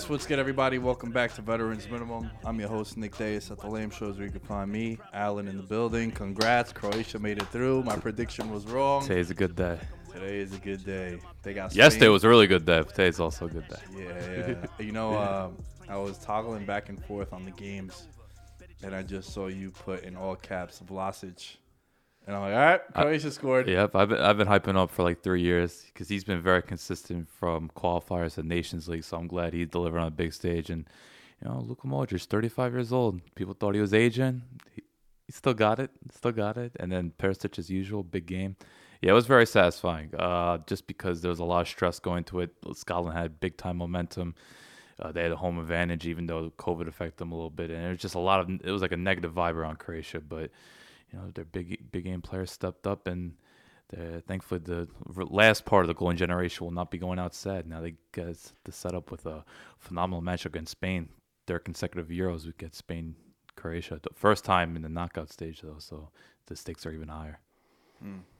Yes. What's good, everybody? Welcome back to Veterans Minimum. I'm your host, Nick Deus at the Lamb Shows, where you can find me, Alan, in the building. Congrats, Croatia made it through. My prediction was wrong. Today's a good day. Today is a good day. They got Yesterday was a really good day. Today's also a good day. Yeah, yeah. you know, um, I was toggling back and forth on the games, and I just saw you put in all caps Vlasic. And I'm like, all right, Croatia scored. Yep, I've been, I've been hyping up for like three years because he's been very consistent from qualifiers to Nations League. So I'm glad he delivered on a big stage. And you know, Luka Modric, 35 years old. People thought he was aging. He, he still got it. Still got it. And then Perisic, as usual, big game. Yeah, it was very satisfying. Uh, just because there was a lot of stress going to it. Scotland had big time momentum. Uh, they had a home advantage, even though COVID affected them a little bit, and it was just a lot of. It was like a negative vibe around Croatia, but you know their big big game players stepped up, and thankfully the last part of the golden generation will not be going outside. Now they get the setup with a phenomenal match against Spain. Their consecutive Euros would get Spain Croatia the first time in the knockout stage though, so the stakes are even higher.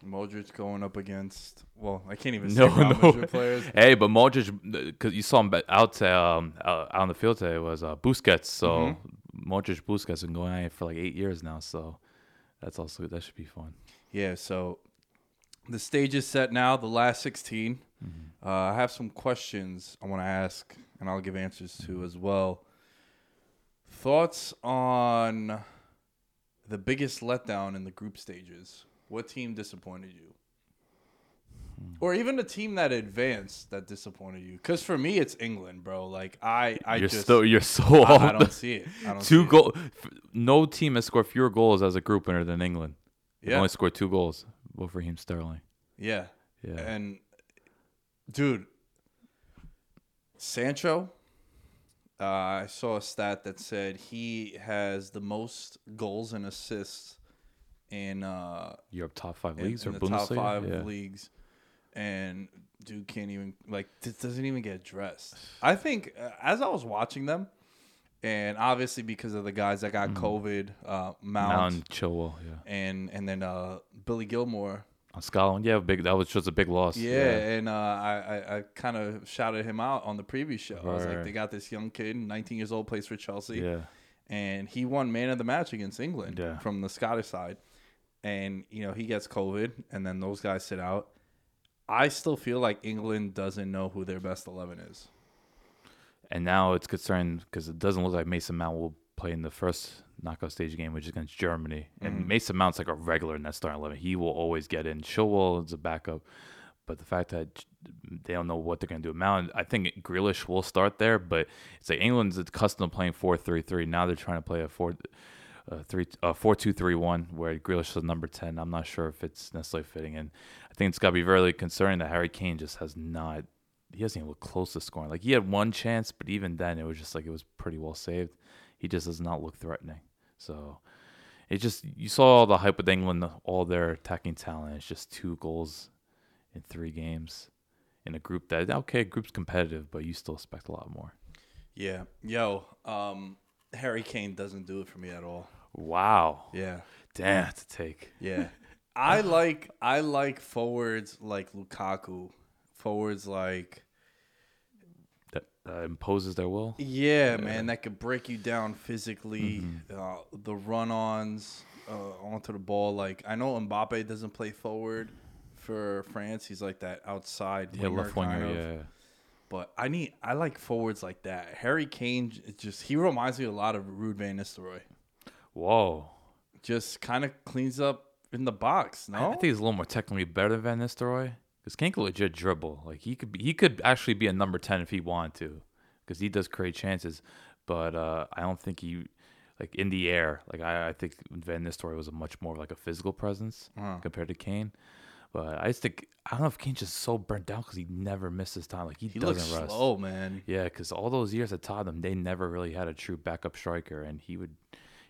Modric going up against, well, I can't even No, no. Players. Hey, but Modric, because you saw him out um, out on the field today was uh, Busquets. So Mm-hmm. Modric, Busquets been going it for like eight years now. So that's also that should be fun. Yeah, so the stage is set now, the last 16. Mm-hmm. Uh, I have some questions I want to ask, and I'll give answers to as well. Thoughts on the biggest letdown in the group stages? What team disappointed you? Or even a team that advanced that disappointed you? Because for me, it's England, bro. Like I, I you're just, still you're so I, I don't see it. I don't two see it. goal. f- No team has scored fewer goals as a group winner than England. They Yeah. only scored two goals. With Raheem Sterling. Yeah. Yeah. And dude, Sancho, uh, I saw a stat that said he has the most goals and assists in uh Europe top five leagues in or the top five yeah. leagues, and dude can't even like this doesn't even get dressed. I think uh, as I was watching them, and obviously because of the guys that got COVID, uh, Mount, Mount Chilwell, yeah. and and then uh, Billy Gilmour. On Scotland, yeah, big. That was just a big loss. Yeah, and uh, I, I, I kind of shouted him out on the previous show. I was like, they got this young kid, 19 years old, plays for Chelsea, yeah. and he won man of the match against England Yeah. from the Scottish side. And you know he gets COVID, and then those guys sit out. I still feel like England doesn't know who their best 11 is. And now it's concerning because it doesn't look like Mason Mount will play in the first knockout stage game, which is against Germany. And Mason Mount's like a regular in that starting eleven. He will always get in. Chilwell is a backup, but the fact that they don't know what they're going to do. with Mount, I think Grealish will start there, but it's like England's accustomed to playing four three three. Now they're trying to play a four. Uh, three, uh, four, two, three, one, where Grealish is number ten. I'm not sure if it's necessarily fitting, and I think it's got to be very concerning that Harry Kane just has not he doesn't even look close to scoring. Like he had one chance, but even then, it was just like it was pretty well saved. He just does not look threatening. So it just you saw all the hype with England, all their attacking talent. It's just two goals in three games in a group that okay, group's competitive, but you still expect a lot more. Yeah. Yo, um, Harry Kane doesn't do it for me at all. Wow. Yeah. Damn, a take. Yeah. I like I like forwards like Lukaku. Forwards like That uh, imposes their will. yeah, man, that could break you down physically. Uh, the run-ons uh, onto the ball. Like I know Mbappe doesn't play forward for France. He's like that outside Yeah, left winger. kind of. Yeah. But I need I like forwards like that. Harry Kane just he reminds me a lot of Ruud van Nistelrooy. Whoa. Just kind of cleans up in the box. I- No, I think he's a little more technically better than Van Nistelrooy because Kane could legit dribble. Like he could, be, he could actually be a number ten if he wanted to, because he does create chances. But uh, I don't think he, like in the air, like I, I think Van Nistelrooy was a much more like a physical presence Uh-huh. compared to Kane. But I just think I don't know if Kane's just so burnt down because he never misses time. Like he, he doesn't looks rest. slow, man. Yeah, because all those years at Tottenham, they never really had a true backup striker, and he would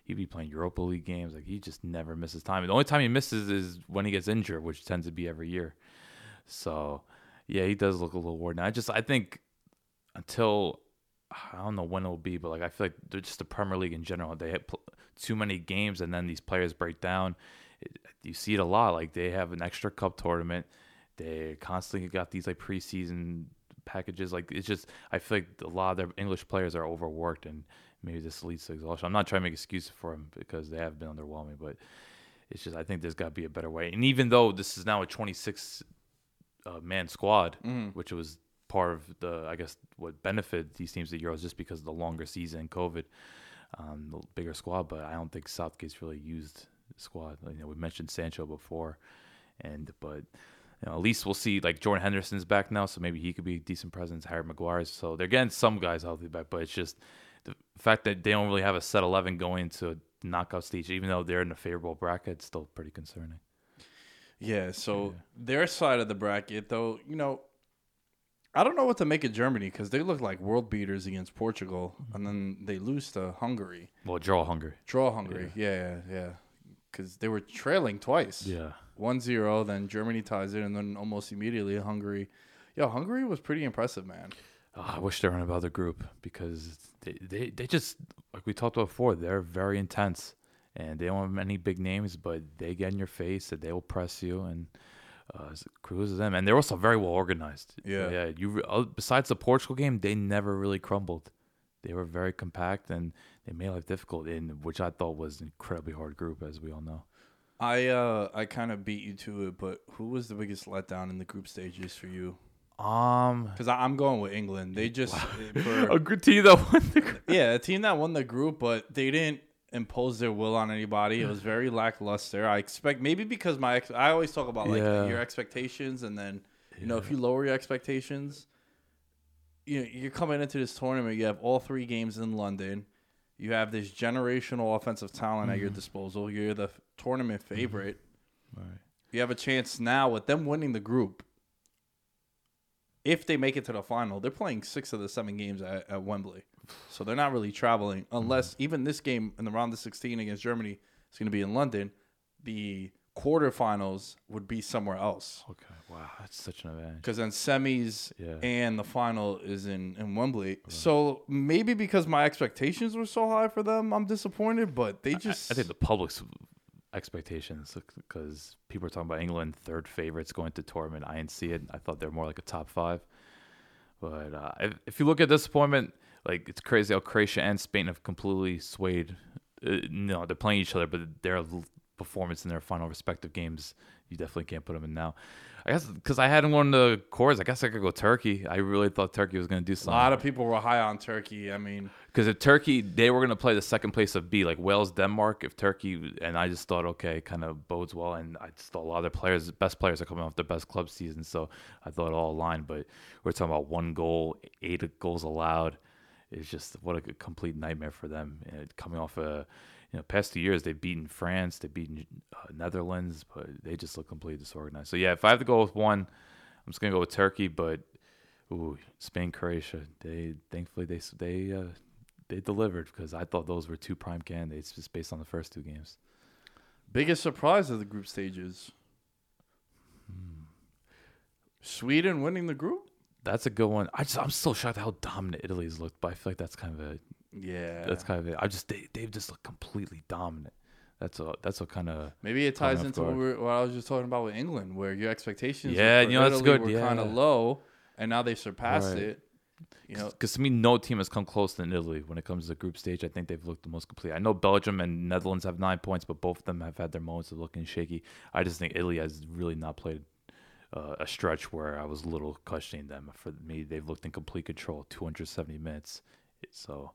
he'd be playing Europa League games. Like he just never misses time. The only time he misses is when he gets injured, which tends to be every year. So yeah, he does look a little worn. I just I think until I don't know when it'll be, but like I feel like they're just the Premier League in general. They hit pl- too many games, and then these players break down. It, you see it a lot. Like they have an extra cup tournament. They constantly got these like preseason packages. Like it's just I feel like a lot of their English players are overworked, and maybe this leads to exhaustion. I'm not trying to make excuses for them because they have been underwhelming, but it's just I think there's got to be a better way. And even though this is now a 26 uh, man squad, which was part of the I guess what benefited these teams at Euros just because of the longer season, COVID, um, the bigger squad. But I don't think Southgate's really used squad. You know, we mentioned Sancho before, and but. You know, at least we'll see like Jordan Henderson's back now, so maybe he could be a decent presence. Harry Maguire, so they're getting some guys healthy back, but it's just the fact that they don't really have a set eleven going to a knockout stage, even though they're in a favorable bracket, it's still pretty concerning. Yeah, so their side of the bracket, though, you know, I don't know what to make of Germany because they look like world beaters against Portugal, mm-hmm. and then they lose to Hungary, Well, draw Hungary. draw Hungary. Yeah, yeah, yeah. Because they were trailing twice. Yeah. 1-0, then Germany ties it, and then almost immediately Hungary. Yo, Hungary was pretty impressive, man. Oh, I wish they were in another group because they, they, they just like we talked about before, they're very intense and they don't have many big names, but they get in your face and they will press you and uh, cruises them. And they're also very well organized. Yeah. yeah. You uh, besides the Portugal game, they never really crumbled. They were very compact and they made life difficult, in which I thought was an incredibly hard group, as we all know. I uh I kind of beat you to it, but who was the biggest letdown in the group stages for you? Um, Because I'm going with England. They just for, a good team that won the group. yeah, a team that won the group, but they didn't impose their will on anybody. It was very lackluster. I expect maybe because my ex- I always talk about like Yeah. your expectations, and then you know if you lower your expectations, you you're coming into this tournament. You have all three games in London. You have this generational offensive talent at your Mm-hmm. disposal. You're the tournament favorite. Right. You have a chance now with them winning the group. If they make it to the final, they're playing six of the seven games at, at Wembley. So they're not really traveling unless mm-hmm. even this game in the round of 16 against Germany is going to be in London. The quarterfinals would be somewhere else Okay. Wow, that's such an advantage. because then semis Yeah. and the final is in, in Wembley. So maybe because my expectations were so high for them, I'm disappointed, but they I- just. I, think the public's expectations because people are talking about England third favorites going to tournament. I didn't see it. I thought they're more like a top five. But uh, if, if you look at disappointment, like it's crazy how Croatia and Spain have completely swayed. Uh, no, they're playing each other, but their performance in their final respective games, you definitely can't put them in now. I guess because I hadn't won the cores, I guess I could go Turkey. I really thought Turkey was going to do something. a lot of people were high on Turkey. I mean, Because if Turkey, they were going to play the second place of B, like Wales, Denmark. If Turkey, and I just thought, okay, kind of bodes well. And I just thought a lot of their players, best players, are coming off their best club season. So I thought it all aligned. But we're talking about one goal, eight goals allowed. It's just what a complete nightmare for them. And coming off a, you know, past two years, they've beaten France, they've beaten uh, Netherlands, but they just look completely disorganized. So yeah, if I have to go with one, I'm just gonna go with Turkey. But ooh, Spain, Croatia, they thankfully they they uh, they delivered because I thought those were two prime candidates just based on the first two games. Biggest surprise of the group stages. Sweden winning the group. That's a good one. I just I'm still shocked how dominant Italy's looked, but I feel like that's kind of a Yeah, that's kind of it. I just they they've just looked completely dominant. That's a that's what kind of maybe it ties into what, we were, what I was just talking about with England, where your expectations, Yeah, you know, that's Italy good, were kind yeah. of low, and now they surpassed Right. it. You know, because to me no team has come close than Italy when it comes to the group stage. I think they've looked the most complete. I know Belgium and Netherlands have nine points, but both of them have had their moments of looking shaky. I just think Italy has really not played uh, a stretch where I was a little questioning them. For me, they've looked in complete control, 270 minutes. So,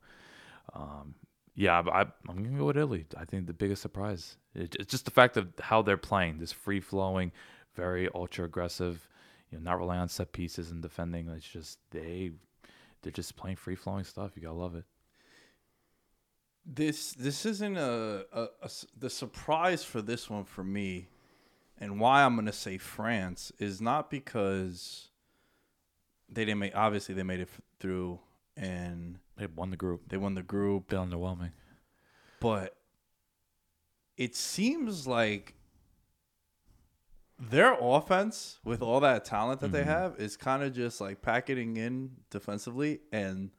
um, yeah, I, I'm gonna go with Italy. I think the biggest surprise it's just the fact of how they're playing. This free flowing, very ultra aggressive. You know, not relying on set pieces and defending. It's just they they're just playing free flowing stuff. You gotta love it. this this isn't a a the surprise for this one for me, and why I'm gonna say France is not because they didn't make. Obviously, they made it through and They won the group. they won the group. Bit underwhelming. but it seems like their offense with all that talent that they have is kind of just like packing in defensively and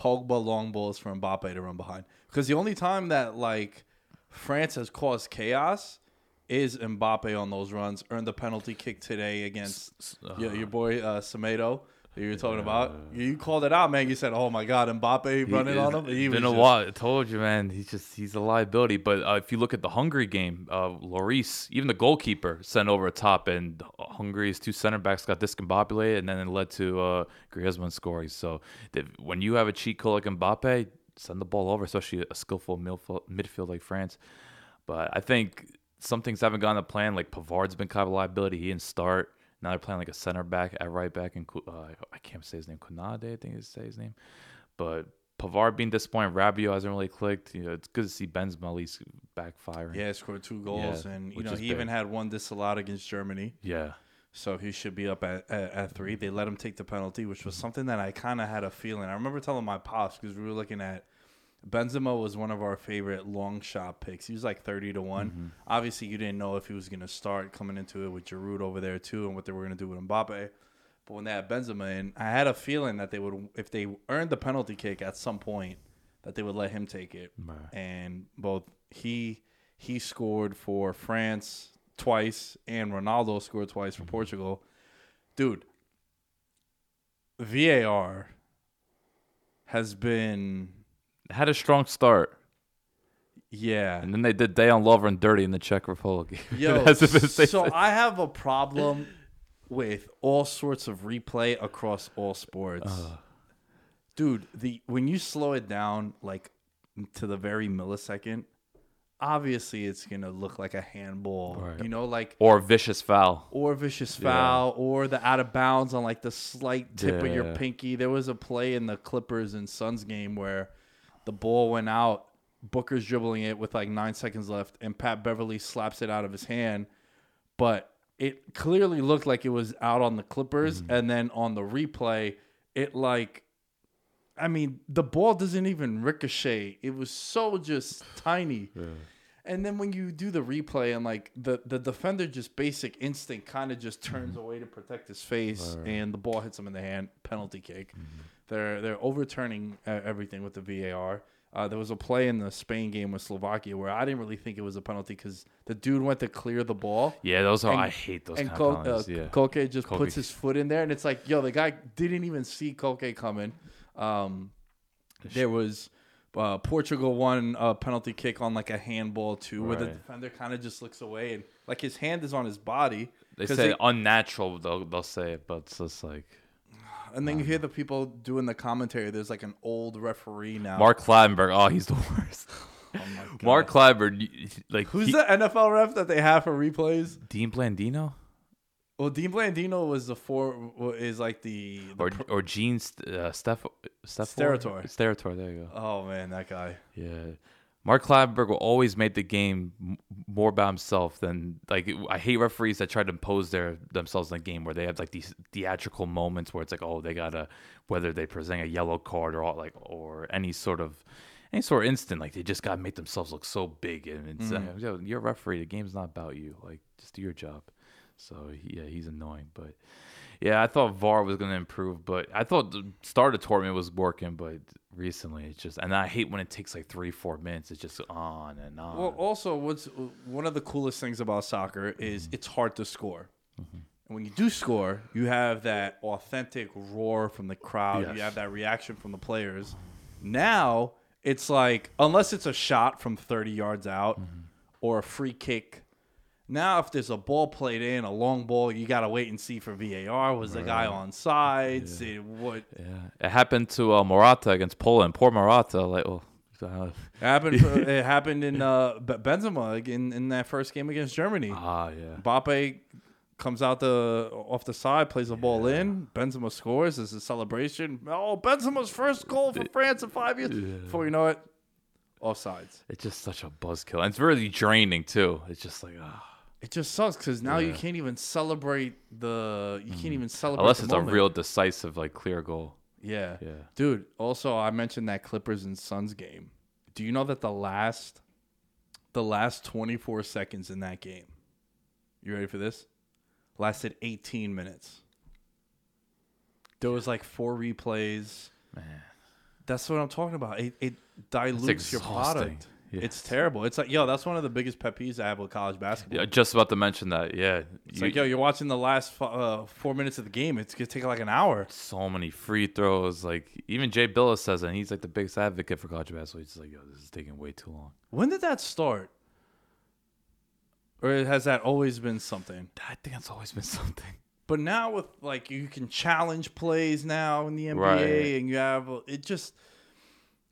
Pogba long balls for Mbappe to run behind. Because the only time that like France has caused chaos is Mbappe on those runs. Earned the penalty kick today against your, your boy uh, Semedo. That you were talking about. You, called it out, man. You said, "Oh my God, Mbappe running on him." He been a just- while. I told you, man. He's just he's a liability. But uh, if you look at the Hungary game, uh, Lloris, even the goalkeeper, sent over a top, and Hungary's two center backs got discombobulated, and then it led to uh, Griezmann scoring. So that when you have a cheat code like Mbappe, send the ball over, especially a skillful midfield, midfield like France. But I think some things haven't gone to plan. Like Pavard's been kind of a liability. He didn't start. Now they're playing like a center back at right back, and uh, I can't say his name. Konade, I think is say his name. But Pavard being disappointed, Rabiot hasn't really clicked. You know, it's good to see Benzema at least backfiring. Yeah, scored two goals, Yeah, and you know he even had one disallowed against Germany, yeah, so he should be up at, at, at three. They let him take the penalty, which was something that I kind of had a feeling. I remember telling my pops because we were looking at Benzema was one of our favorite long shot picks. He was like thirty to one. Mm-hmm. Obviously, you didn't know if he was going to start coming into it with Giroud over there too, and what they were going to do with Mbappe. But when they had Benzema in, I had a feeling that they would, if they earned the penalty kick at some point, that they would let him take it. Right. And both he he scored for France twice, and Ronaldo scored twice for Portugal. Dude, VAR has been had a strong start, yeah. and then they did Dayon and dirty in the Czech Republic. Yo, so. I have a problem with all sorts of replay across all sports. Uh. Dude, the when you slow it down like to the very millisecond, obviously it's gonna look like a handball. Right. You know, like or vicious foul. or vicious foul or the out of bounds on like the slight tip of your Yeah. pinky. There was a play in the Clippers and Suns game where the ball went out. Booker's dribbling it with like nine seconds left, and Pat Beverley slaps it out of his hand. But it clearly looked like it was out on the Clippers, mm-hmm. and then on the replay, it like, I mean, the ball doesn't even ricochet. It was so just tiny. And then when you do the replay and like the the defender just basic instinct kind of just turns mm-hmm. away to protect his face and the ball hits him in the hand, penalty kick. Mm-hmm. They're they're overturning everything with the VAR. Uh, there was a play in the Spain game with Slovakia where I didn't really think it was a penalty because the dude went to clear the ball. Yeah, those are. And- I hate those and kind Ko- of penalties. uh, yeah. Koke just Koke. puts his foot in there, and it's like, yo, the guy didn't even see Koke coming. Um, there was uh, Portugal won a penalty kick on like a handball too, where the defender kind of just looks away and like his hand is on his body. They say unnatural. They'll they'll say it, but it's just like and then you hear the people doing the commentary. There's like an old referee now. Mark Clattenburg. Oh, he's the worst. Mark Clattenburg, you- like Who's he- the NFL ref that they have for replays? Dean Blandino Well, Dean Blandino was the four is like the, the or or Gene St- uh, Steph Steph Steratore. Steratore. There you go. oh man, that guy. Yeah. Mark Clattenburg always made the game more about himself than like I hate referees that try to impose their themselves in the game where they have like these theatrical moments where it's like oh they gotta whether they present a yellow card or all, like or any sort of any sort of instant like they just gotta make themselves look so big and it's like, mm. Yo, you're a referee. The game's not about you. Like just do your job. So yeah he's annoying but yeah I thought VAR was gonna improve but I thought the start of the tournament was working but recently it's just and I hate when it takes like three four minutes it's just on and on Well, also, what's one of the coolest things about soccer is mm-hmm. it's hard to score. Mm-hmm. And when you do score, you have that authentic roar from the crowd. You have that reaction from the players. Now it's like, unless it's a shot from 30 yards out mm-hmm. or a free kick. Now, if there's a ball played in, a long ball, you gotta wait and see for VAR. Was the guy on sides? It- what yeah it happened to uh, Morata against Poland poor Morata like oh uh, happened? it happened in uh, Benzema in, in that first game against Germany. ah yeah Mbappe comes out the off the side, plays the ball in. Benzema scores. There's a celebration. Oh, Benzema's first goal for France in five years. Before you know it, offsides. It's just such a buzzkill. And it's really draining too. It's just like ah. It just sucks because now you can't even celebrate the. You can't mm. even celebrate unless it's moment. a real decisive like clear goal. Yeah. Yeah. Dude, also I mentioned that Clippers and Suns game. Do you know that the last the last 24 seconds in that game. You ready for this? Lasted 18 minutes. There was like four replays. Man. That's what I'm talking about. It, it dilutes your product. Yes. It's terrible. It's like, yo, that's one of the biggest pet peeves I have with college basketball. Yeah, just about to mention that. Yeah, It's You- like, yo, you're watching the last f- uh, four minutes of the game. It's gonna take like an hour. so many free throws. Like even Jay Bilas says, it, and he's like the biggest advocate for college basketball. He's just like, yo, this is taking way too long. When did that start? Or has that always been something? I think that's always been something. But now with like you can challenge plays now in the NBA, Right. and you have it just.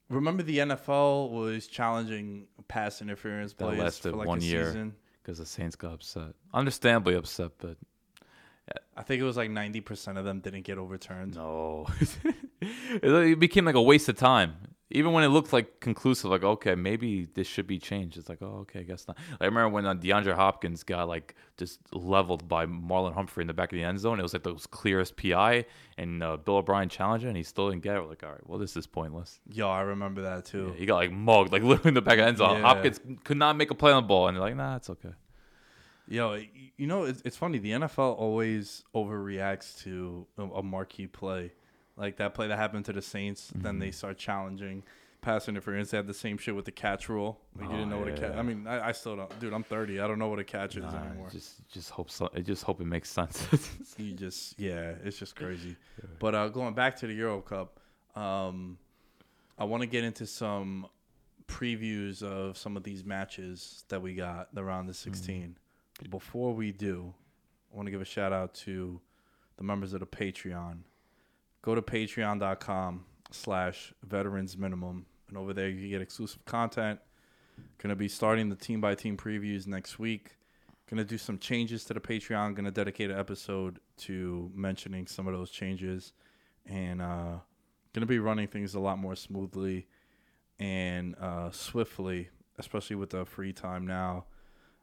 Remember the NFL was challenging pass interference That plays lasted for like one a year. season. Because the Saints got upset, understandably upset, but I think it was like ninety percent of them didn't get overturned. no, it became like a waste of time. Even when it looked like conclusive, like okay, maybe this should be changed. It's like, oh, okay, I guess not. I remember when uh, DeAndre Hopkins got like just leveled by Marlon Humphrey in the back of the end zone. It was like the clearest PI, and uh, Bill O'Brien challenged it, and he still didn't get it. We're like, all right, well, this is pointless. Yo, I remember that too. He got like mugged, like literally in the back of the end zone. Yeah. Hopkins could not make a play on the ball, and they're like, nah, it's okay. Yo, you know it's, it's funny. The NFL always overreacts to a marquee play, like that play that happened to the Saints. Then Mm-hmm. they start challenging pass interference. They had the same shit with the catch rule. Like you didn't know what a Oh, catch. yeah. I mean, I, I still don't, dude. I'm 30. I don't know what a catch is anymore. just just hope so. I just hope it makes sense. You just, yeah, it's just crazy. But uh, going back to the Euro Cup, um, I want to get into some previews of some of these matches that we got the round of 16. Before we do, I want to give a shout out to the members of the Patreon. Go to patreon.com slash veterans minimum. And over there, you get exclusive content. To be starting the team by team previews next week. To do some changes to the Patreon. To dedicate an episode to mentioning some of those changes. And uh, to be running things a lot more smoothly and uh, swiftly, especially with the free time now.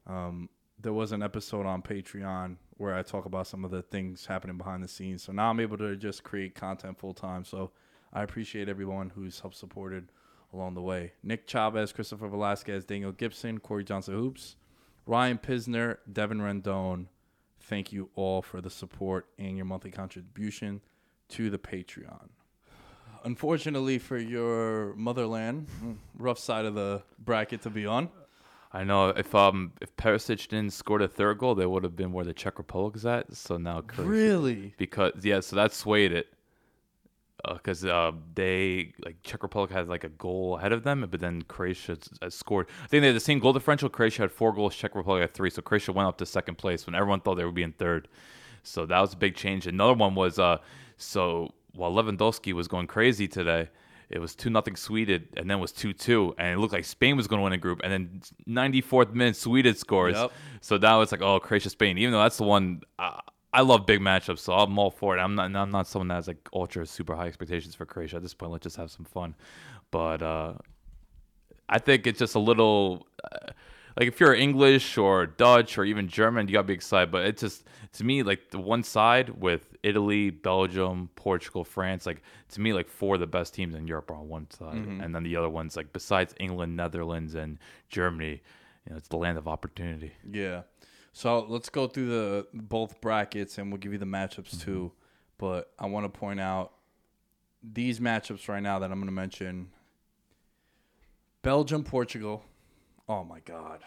Um, there was an episode on Patreon where I talk about some of the things happening behind the scenes. So now I'm able to just create content full time. So I appreciate everyone who's helped supported along the way. Nick Chavez, Christopher Velasquez, Daniel Gibson, Corey Johnson Hoops, Ryan Pisner, Devin Rendon. Thank you all for the support and your monthly contribution to the Patreon. Unfortunately for your motherland, mm, rough side of the bracket to be on. I know if um if Perisic didn't score the third goal, they would have been where the Czech Republic's at. So now Really? because yeah, so that swayed it. Because uh, they like Czech Republic had like a goal ahead of them, but then Croatia uh, scored. I think they had the same goal differential. Croatia had four goals, Czech Republic had three. So Croatia went up to second place when everyone thought they would be in third. So that was a big change. Another one was uh, so while Lewandowski was going crazy today, it was two nothing Sweden, and then it was two two, and it looked like Spain was going to win a group, and then 94th minute Sweden scores. Yep. So now it's like oh Croatia Spain, even though that's the one. Uh, I love big matchups, so I'm all for it. I'm not. I'm not someone that has like ultra super high expectations for Croatia at this point. Let's just have some fun. But uh, I think it's just a little uh, like if you're English or Dutch or even German, you gotta be excited. But it's just to me like the one side with Italy, Belgium, Portugal, France. Like to me, like four of the best teams in Europe are on one side, mm-hmm. and then the other ones like besides England, Netherlands, and Germany. You know, it's the land of opportunity. Yeah. So let's go through the both brackets and we'll give you the matchups too. Mm-hmm. But I want to point out these matchups right now that I'm going to mention. Belgium, Portugal. Oh my God.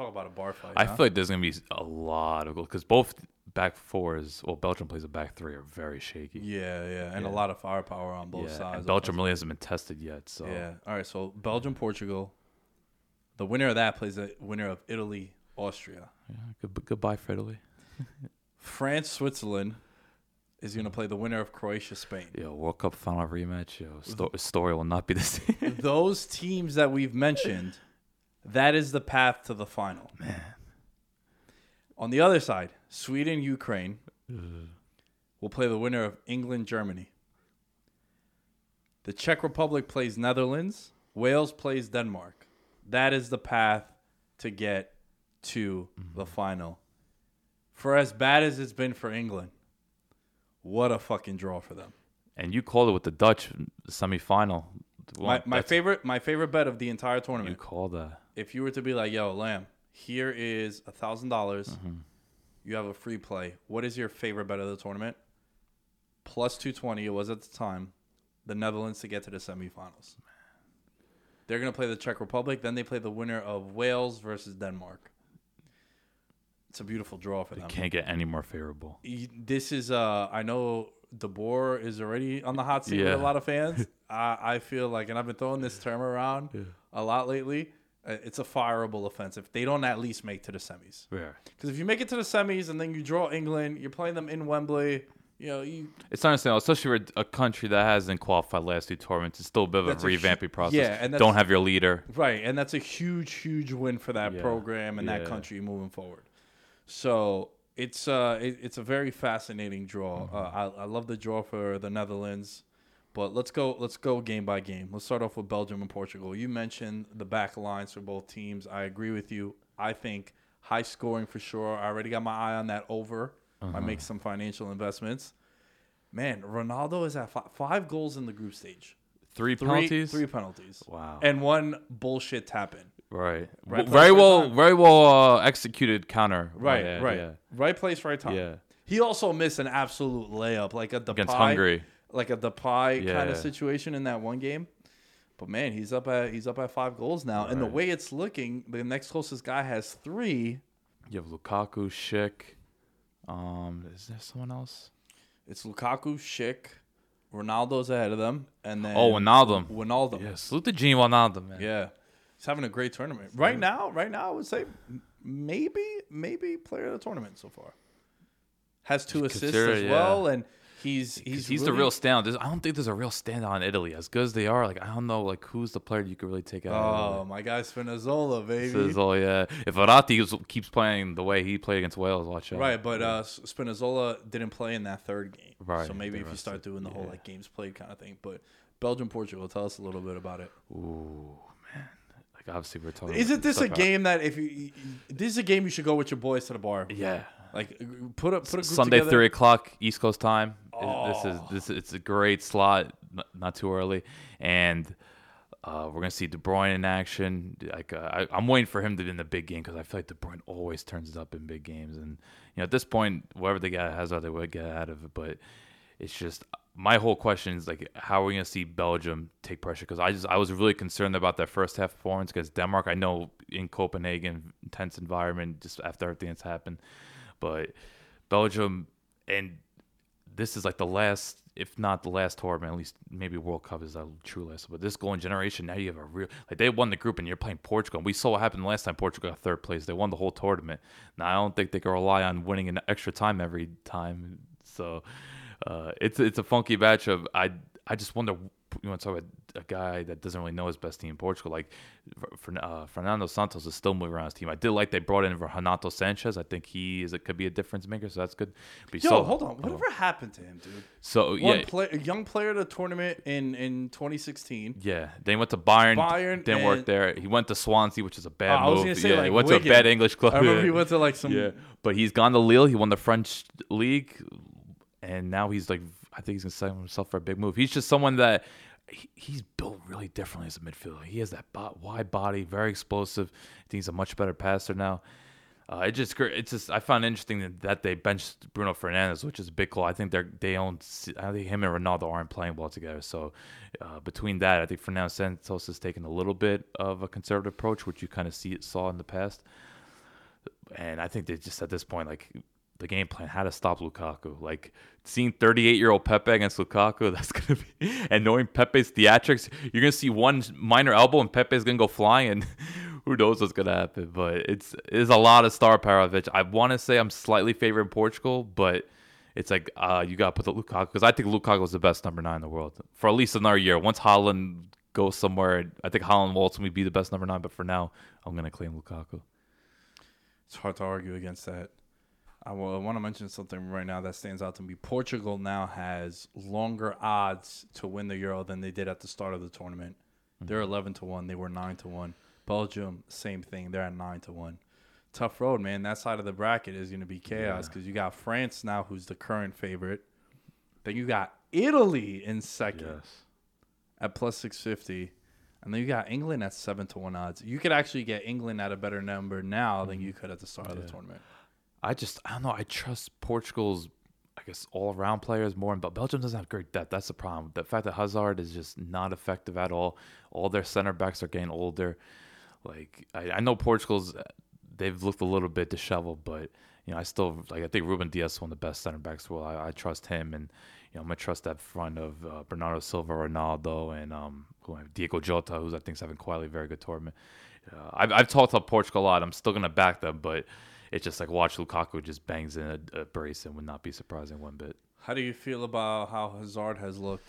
Talk about a bar fight. I huh? feel like there's gonna be a lot of goals because both back fours. Well, Belgium plays a back three are very shaky. Yeah, yeah, and a lot of firepower on both Yeah, sides. and Belgium really hasn't been tested yet. So Yeah. All right. So Belgium, Portugal. The winner of that plays the winner of Italy, Austria. Yeah, good, goodbye for Italy. France, Switzerland is going to play the winner of Croatia, Spain. Yeah, World Cup final rematch. Yo, sto- story will not be the same. Those teams that we've mentioned, that is the path to the final. Man. On the other side, Sweden, Ukraine will play the winner of England, Germany. The Czech Republic plays Netherlands. Wales plays Denmark. That is the path to get to the mm-hmm. final. For as bad as it's been for England, what a fucking draw for them. and you called it with the Dutch semifinal. My, my favorite my favorite bet of the entire tournament. You called that. if you were to be like, "Yo, Lamb, here is a thousand dollars. Mm-hmm. You have a free play. What is your favorite bet of the tournament?" Plus two twenty. It was at the time. The Netherlands to get to the semifinals. They're gonna play the Czech Republic. Then they play the winner of Wales versus Denmark. It's a beautiful draw for It them. can't get any more favorable. This is uh, I know De Boer is already on the hot seat with Yeah. a lot of fans. I, I feel like, and I've been throwing this term around a lot lately. uh, It's a fireable offense if they don't at least make to the semis. Yeah. Because if you make it to the semis and then you draw England, you're playing them in Wembley. You know, you It's understandable, especially for a country that hasn't qualified last two tournaments. It's still a bit of a a revamping process. yeah, and Don't have your leader. right, and that's a huge, huge win for that Yeah. program and that country moving forward. So it's uh, it, it's a very fascinating draw. Mm-hmm. Uh, I, I love the draw for the Netherlands, but let's go let's go game by game. Let's start off with Belgium and Portugal. You mentioned the back lines for both teams. I agree with you. I think high scoring for sure. I already got my eye on that over. Uh-huh. I make some financial investments. Man, Ronaldo is at fi- five goals in the group stage. Three Three penalties. three penalties. Wow. And one bullshit tap in. right. Right place, very well. Very well uh, executed counter. Right, Yeah, right, Yeah. right place, right time. Yeah. He also missed an absolute layup, like a Depay, Against Hungary. Like a Depay kind of situation in that one game. But man, he's up at he's up at five goals now, and the way it's looking, the next closest guy has three. You have Lukaku, Schick. Um, is there someone else? It's Lukaku, Schick, Ronaldo's ahead of them, and then Oh, Ronaldo, Ronaldo. Yeah, salute to Gini Wijnaldum, man. Yeah, he's having a great tournament right now. Right now, I would say maybe maybe player of the tournament so far. Has two assists as yeah. well, and he's he's He's, he's the real standout. There's, I don't think there's a real standout in Italy. As good as they are, like I don't know, like who's the player you could really take out. Oh, my guy Spinazzola, baby. All yeah. If Verratti keeps playing the way he played against Wales, watch out. Right, but uh, Spinazzola didn't play in that third game. Right, So maybe if you start doing the whole like games played kind of thing. But Belgium, Portugal, tell us a little bit about it. Ooh man, like obviously we're talking. Isn't this a stuff out- game that if you this is a game you should go with your boys to the bar? Yeah. Like put a put a Sunday together. three o'clock East Coast time. It- This is Oh. this it's a great slot, not too early, and uh, we're gonna see De Bruyne in action. Like uh, I, I'm waiting for him to be in the big game because I feel like De Bruyne always turns up in big games, and you know at this point, whatever the get has, they would get out of it. But it's just my whole question is like, how are we gonna see Belgium take pressure? Because I just I was really concerned about that first half performance because Denmark. I know in Copenhagen, intense environment, just after everything that's happened, but Belgium and this is like the last, if not the last tournament, at least maybe World Cup is a true last. But this golden generation, now you have a real like they won the group and you're playing Portugal. And we saw what happened last time Portugal got third place. They won the whole tournament. Now I don't think they can rely on winning in extra time every time. So uh, it's it's a funky matchup. I I just wonder you want to talk about a guy that doesn't really know his best team in Portugal. Like for, uh, Fernando Santos is still moving around his team. I did like they brought in Renato Sanches. I think he is it could be a difference maker, so that's good. But Yo, hold on. Whatever happened to him, dude? So One yeah, play, a young player at a tournament in in 2016. yeah. Then he went to Bayern. Bayern didn't work there. He went to Swansea, which is a bad I move. say, yeah, like, he went to a bad English club. I remember he went to like some. Yeah, but he's gone to Lille. He won the French league, and now he's like, I think he's gonna set himself for a big move. He's just someone that he, he's built really differently as a midfielder. He has that wide body, very explosive. I think he's a much better passer now. Uh, it just it's just, I found interesting that, that they benched Bruno Fernandes, which is a big call. I think they're they own. I think him and Ronaldo aren't playing well together. So uh, between that, I think Fernando Santos has taken a little bit of a conservative approach, which you kind of see saw in the past and I think they just at this point like the game plan how to stop Lukaku. Like seeing 38 year old Pepe against Lukaku, that's gonna be and knowing Pepe's theatrics, you're gonna see one minor elbow and Pepe's gonna go flying, who knows what's gonna happen. But it's it's a lot of star power of. I want to say I'm slightly favoring Portugal, but. It's like uh, you got to put the Lukaku because I think Lukaku is the best number nine in the world for at least another year. Once Haaland goes somewhere, I think Haaland will ultimately be the best number nine. But for now, I'm gonna claim Lukaku. It's hard to argue against that. I want to mention something right now that stands out to me. Portugal now has longer odds to win the Euro than they did at the start of the tournament. They're mm-hmm. 11 to 1. They were 9 to 1. Belgium, same thing. They're at 9 to 1. Tough road, man. That side of the bracket is going to be chaos because you got France now, who's the current favorite. Then you got Italy in second at plus 650. And then you got England at 7 to 1 odds. You could actually get England at a better number now than mm-hmm. you could at the start of the tournament. I just I don't know. I trust Portugal's I guess all around players more, but Belgium doesn't have great depth. That's the problem. The fact that Hazard is just not effective at all. All their center backs are getting older. Like I, I know Portugal's they've looked a little bit disheveled, but you know I still like I think Ruben Dias is one of the best center backs. Well, I, I trust him, and you know I'm gonna trust that front of uh, Bernardo Silva, Ronaldo, and um Diogo Jota, who's I think is having quietly a very good tournament. Uh, I've I've talked about Portugal a lot. I'm still gonna back them, but it's just like watch Lukaku just bangs in a, a brace and would not be surprising one bit. How do you feel about how Hazard has looked?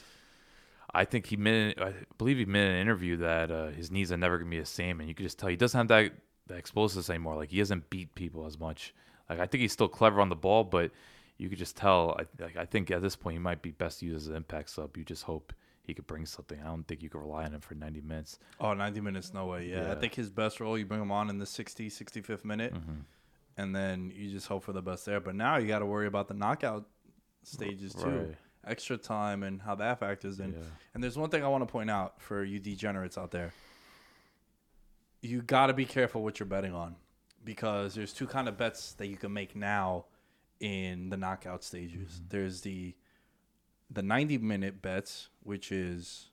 I think he made. I believe he made an interview that uh, his knees are never gonna be the same, and you could just tell he doesn't have that that explosiveness anymore. Like he doesn't beat people as much. Like I think he's still clever on the ball, but you could just tell. I like, I think at this point he might be best used as an impact sub. You just hope he could bring something. I don't think you could rely on him for 90 minutes. Oh, 90 minutes, no way. Yeah, I think his best role, you bring him on in the 60, 65th minute, and then you just hope for the best there. But now you got to worry about the knockout stages too. Right. Extra time and how that factors in. Yeah. And there's one thing I want to point out for you degenerates out there. You got to be careful what you're betting on because there's two kind of bets that you can make now in the knockout stages. Mm-hmm. There's the the 90 minute bets, which is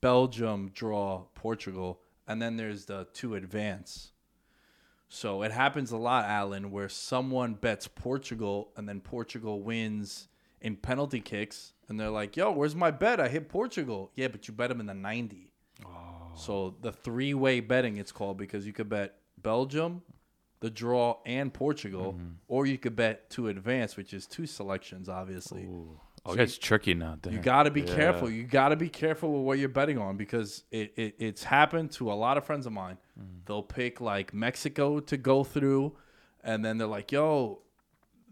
Belgium draw Portugal, and then there's the two advance. So it happens a lot, Alan, where someone bets Portugal and then Portugal wins in penalty kicks, and they're like, "Yo, where's my bet? I hit Portugal." Yeah, but you bet them in the 90. So the three way betting it's called because you could bet Belgium, the draw, and Portugal, mm-hmm. or you could bet to advance, which is two selections, obviously. Oh, it's tricky now. Damn. You got to be Yeah. careful. You got to be careful with what you're betting on because it, it it's happened to a lot of friends of mine. Mm. They'll pick like Mexico to go through, and then they're like, "Yo,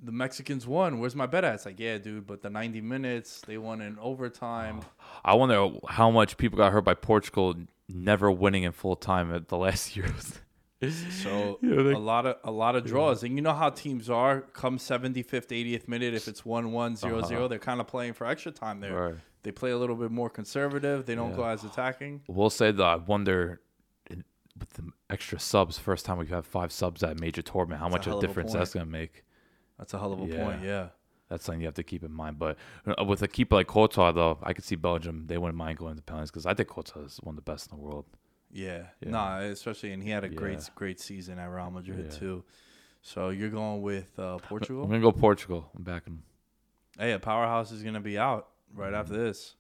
the Mexicans won. Where's my bet at?" It's like, "Yeah, dude, but the 90 minutes they won in overtime." I wonder how much people got hurt by Portugal never winning in full time at the last Euros. So Yeah, they- a lot of a lot of draws, and you know how teams are. Come 75th, 80th minute, if it's 1-0-0 they're kind of playing for extra time there. Right. They play a little bit more conservative. They don't Yeah. go as attacking. We'll say that I wonder with the extra subs, first time we have five subs at major tournament, how That's much hell of of a a difference that's going to make. That's a hell of a Yeah. point. Yeah. That's something you have to keep in mind. But uh, with a keeper like Courtois, though, I could see Belgium. They wouldn't mind going to penalties because I think Courtois is one of the best in the world. Yeah. Yeah. Nah, especially and he had a great Yeah. great season at Real Madrid Yeah. too. So you're going with uh, Portugal? I'm going to go Portugal. I'm backing. Hey, a powerhouse is gonna be out right after Mm-hmm. this.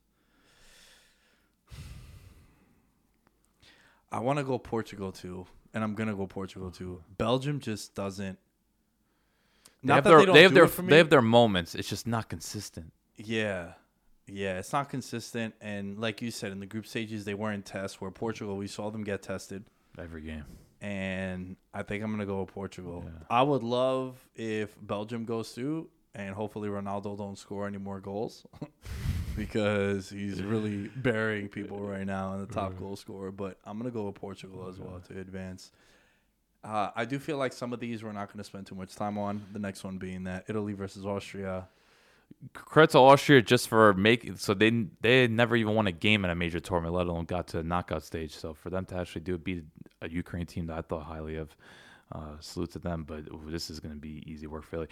I want to go Portugal too, and I'm gonna go Portugal too. Belgium just doesn't. They Not have that their, they don't they have do their, it for me. they have their moments. It's just not consistent. Yeah, Yeah, it's not consistent, and like you said, in the group stages they weren't tests. Where Portugal, we saw them get tested, Every game. and I think I'm gonna go with Portugal. Yeah. I would love if Belgium goes through, and hopefully Ronaldo don't score any more goals, because he's really burying people right now in the top goal scorer. But I'm gonna go with Portugal as well to advance. Uh, I do feel like some of these we're not going to spend too much time on. The next one being that Italy versus Austria. Credit to Austria just for making so they they never even won a game in a major tournament, let alone got to the knockout stage. So for them to actually do it, beat a Ukraine team that I thought highly of, uh, salute to them. But ooh, this is going to be easy work for Italy.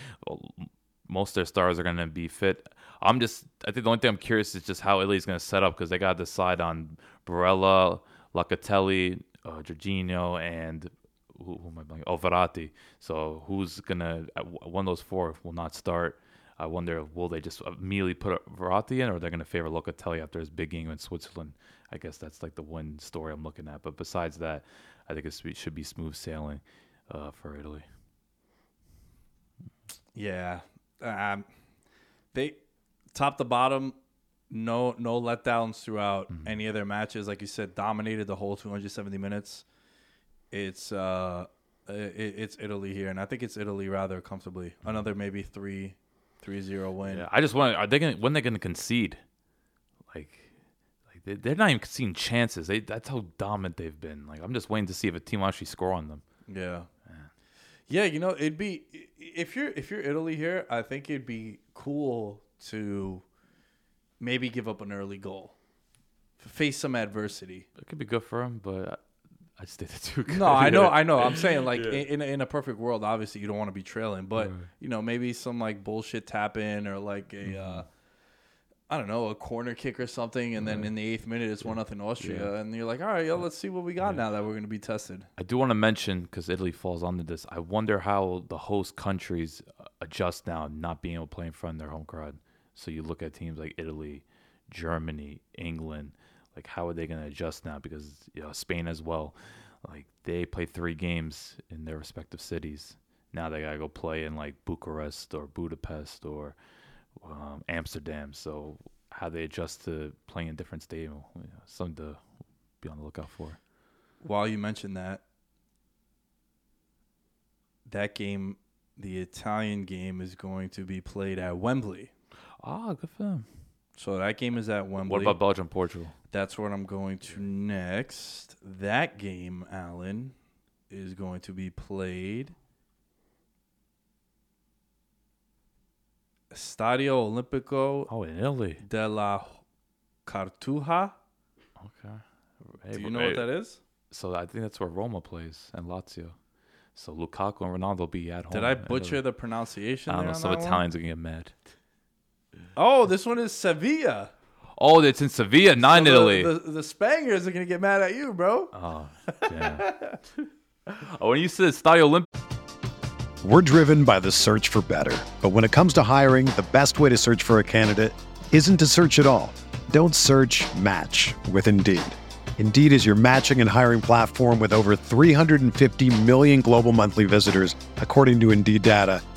Most of their stars are going to be fit. I'm just I think the only thing I'm curious is just how Italy's going to set up because they got to decide on Barella, Locatelli, uh, Jorginho, and who, who am I blanking? Oh, Verratti. So who's gonna one of those four will not start? I wonder will they just immediately put Verratti in, or they're gonna favor Locatelli after his big game in Switzerland? I guess that's like the one story I'm looking at. But besides that, I think it should be smooth sailing uh, for Italy. Yeah, um, they top to bottom, no no letdowns throughout any of their matches. Like you said, dominated the whole 270 minutes. It's uh, it, it's Italy here, and I think it's Italy rather comfortably. Another maybe three, three zero win. Yeah, I just want. Are they gonna when they gonna concede? Like, like they, they're not even conceding chances. They that's how dominant they've been. Like I'm just waiting to see if a team will actually score on them. Yeah. Yeah, you know, it'd be if you're if you're Italy here, I think it'd be cool to maybe give up an early goal. Face some adversity. It could be good for them, but I, just think they're too good. No, I know, I know. I'm saying like in, in a, in a perfect world, obviously you don't want to be trailing, but you know maybe some like bullshit tap in or like a uh, I don't know a corner kick or something, and then in the eighth minute it's one nothing Austria, and you're like, all right, yo, let's see what we got now that we're gonna be tested. I do want to mention because Italy falls under this. I wonder how the host countries uh, adjust now, not being able to play in front of their home crowd. So you look at teams like Italy, Germany, England. Like, how are they going to adjust now? Because you know, Spain as well. Like, they play three games in their respective cities. Now they gotta go play in like Bucharest or Budapest or um, Amsterdam. So how they adjust to playing in different stadium, you know, something to be on the lookout for. While you mentioned that, that game, the Italian game, is going to be played at Wembley. Ah, good for them. So that game is at Wembley. What about Belgium, Portugal? That's what I'm going to next. That game, Alan, is going to be played. Stadio Olimpico Oh, in Italy. De la Cartuja. Okay. Hey, Do you know hey, what that is? So I think that's where Roma plays and Lazio. So Lukaku and Ronaldo will be at home. Did I butcher the pronunciation? I don't know. Some? Italians are gonna get mad. Oh, this one is Sevilla. Oh, it's in Sevilla, not in So Italy. The, the, the Spaniards are gonna get mad at you, bro. oh, yeah. oh, when you said Stadio Olimpico, We're driven by the search for better. But when it comes to hiring, the best way to search for a candidate isn't to search at all. Don't search match with Indeed. Indeed is your matching and hiring platform with over 350 million global monthly visitors, according to Indeed data,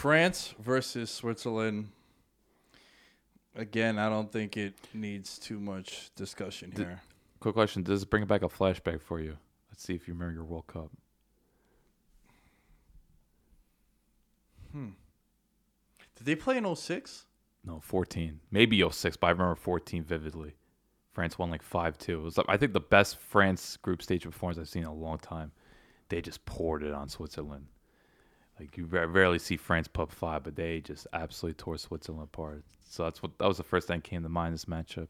France versus Switzerland. Again, I don't think it needs too much discussion here. Quick question: Does this bring back a flashback for you? Let's see if you remember your World Cup. Hmm. Did they play in 06? No, 14. Maybe 06, but I remember 14 vividly. France won like five two. It was I think the best France group stage performance I've seen in a long time. They just poured it on Switzerland. Like you rarely see France up five, but they just absolutely tore Switzerland apart. So that's what that was the first thing that came to mind this matchup.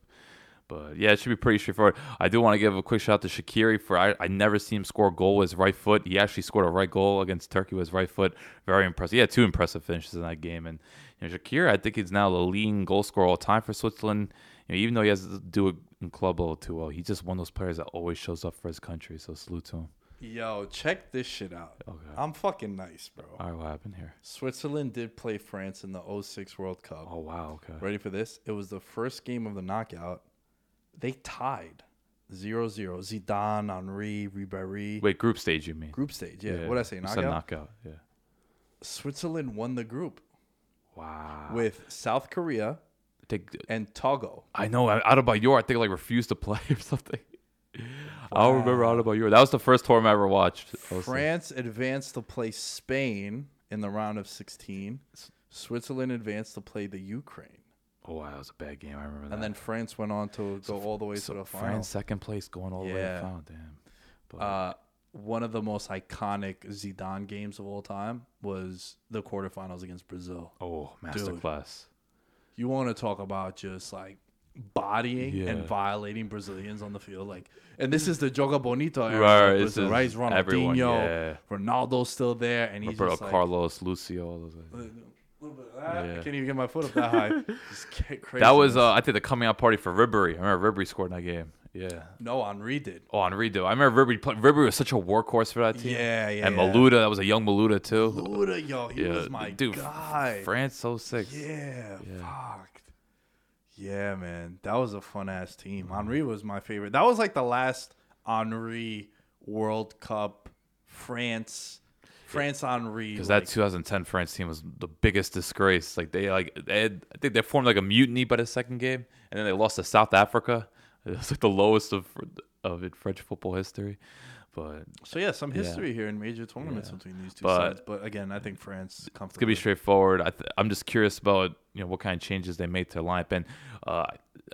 But yeah, it should be pretty straightforward. I do want to give a quick shout out to Shaqiri for I, I never see him score a goal with his right foot. He actually scored a right goal against Turkey with his right foot. Very impressive. He had two impressive finishes in that game. And you know, Shaqiri, I think he's now the leading goal scorer all time for Switzerland. You know, even though he has to do it in club level too well, he's just one of those players that always shows up for his country. So salute to him. Yo, check this shit out. Okay. I'm fucking nice, bro. All right, what happened here? Switzerland did play France in the 06 World Cup. Oh wow, okay. Ready for this? It was the first game of the knockout. They tied 0 0. Zidane, Henry, Ribéry. Wait, group stage you mean? Group stage, yeah. What did I say? Knockout? said knockout. Yeah. Switzerland won the group Wow. with South Korea Take, and Togo. I know Out of by Adebayor, I think like refused to play or something. I don't remember Adebayor. That was the first tournament I ever watched. France advanced to play Spain in the round of 16. Switzerland advanced to play the Ukraine. Oh wow, that was a bad game. I remember that. And then France went on to go all the way to the final. France second place going all the way to Yeah. the final. Damn. But, Uh, one of the most iconic Zidane games of all time was the quarterfinals against Brazil. oh, masterclass. You want to talk about just like bodying Yeah. and violating Brazilians on the field, like, and this is the Joga Bonito era, Right, of this Brazil, is right? It's Ronaldinho, everyone, yeah. Ronaldo's still there, and he's Roberto just like, Carlos, Lucio. All those guys. a little bit of that. I can't even get my foot up that high. Just get crazy. That was, uh, I think, the coming out party for Ribery. I remember Ribery scored in that game. Yeah. no Henry did. Oh, and Redo. I remember Ribery. Play, Ribery was such a workhorse for that team. Yeah, yeah, And yeah. Malouda, that was a young Malouda too. Luda, yo, he yeah, was my dude. guy. France so sick. Yeah, Yeah. fucked. Yeah, man, that was a fun ass team. Mm-hmm. Henry was my favorite. That was like the last Henry World Cup France, France Henry. Because like, that 2010 France team was the biggest disgrace. Like they like they had, I think they formed like a mutiny by the second game, and then they lost to South Africa. It was like the lowest of of French football history. But so yeah, some Yeah. history here in major tournaments Yeah. between these two But- sides. But again, I think France it's gonna be straightforward. I th- I'm just curious about you know what kind of changes they made to the lineup, and uh,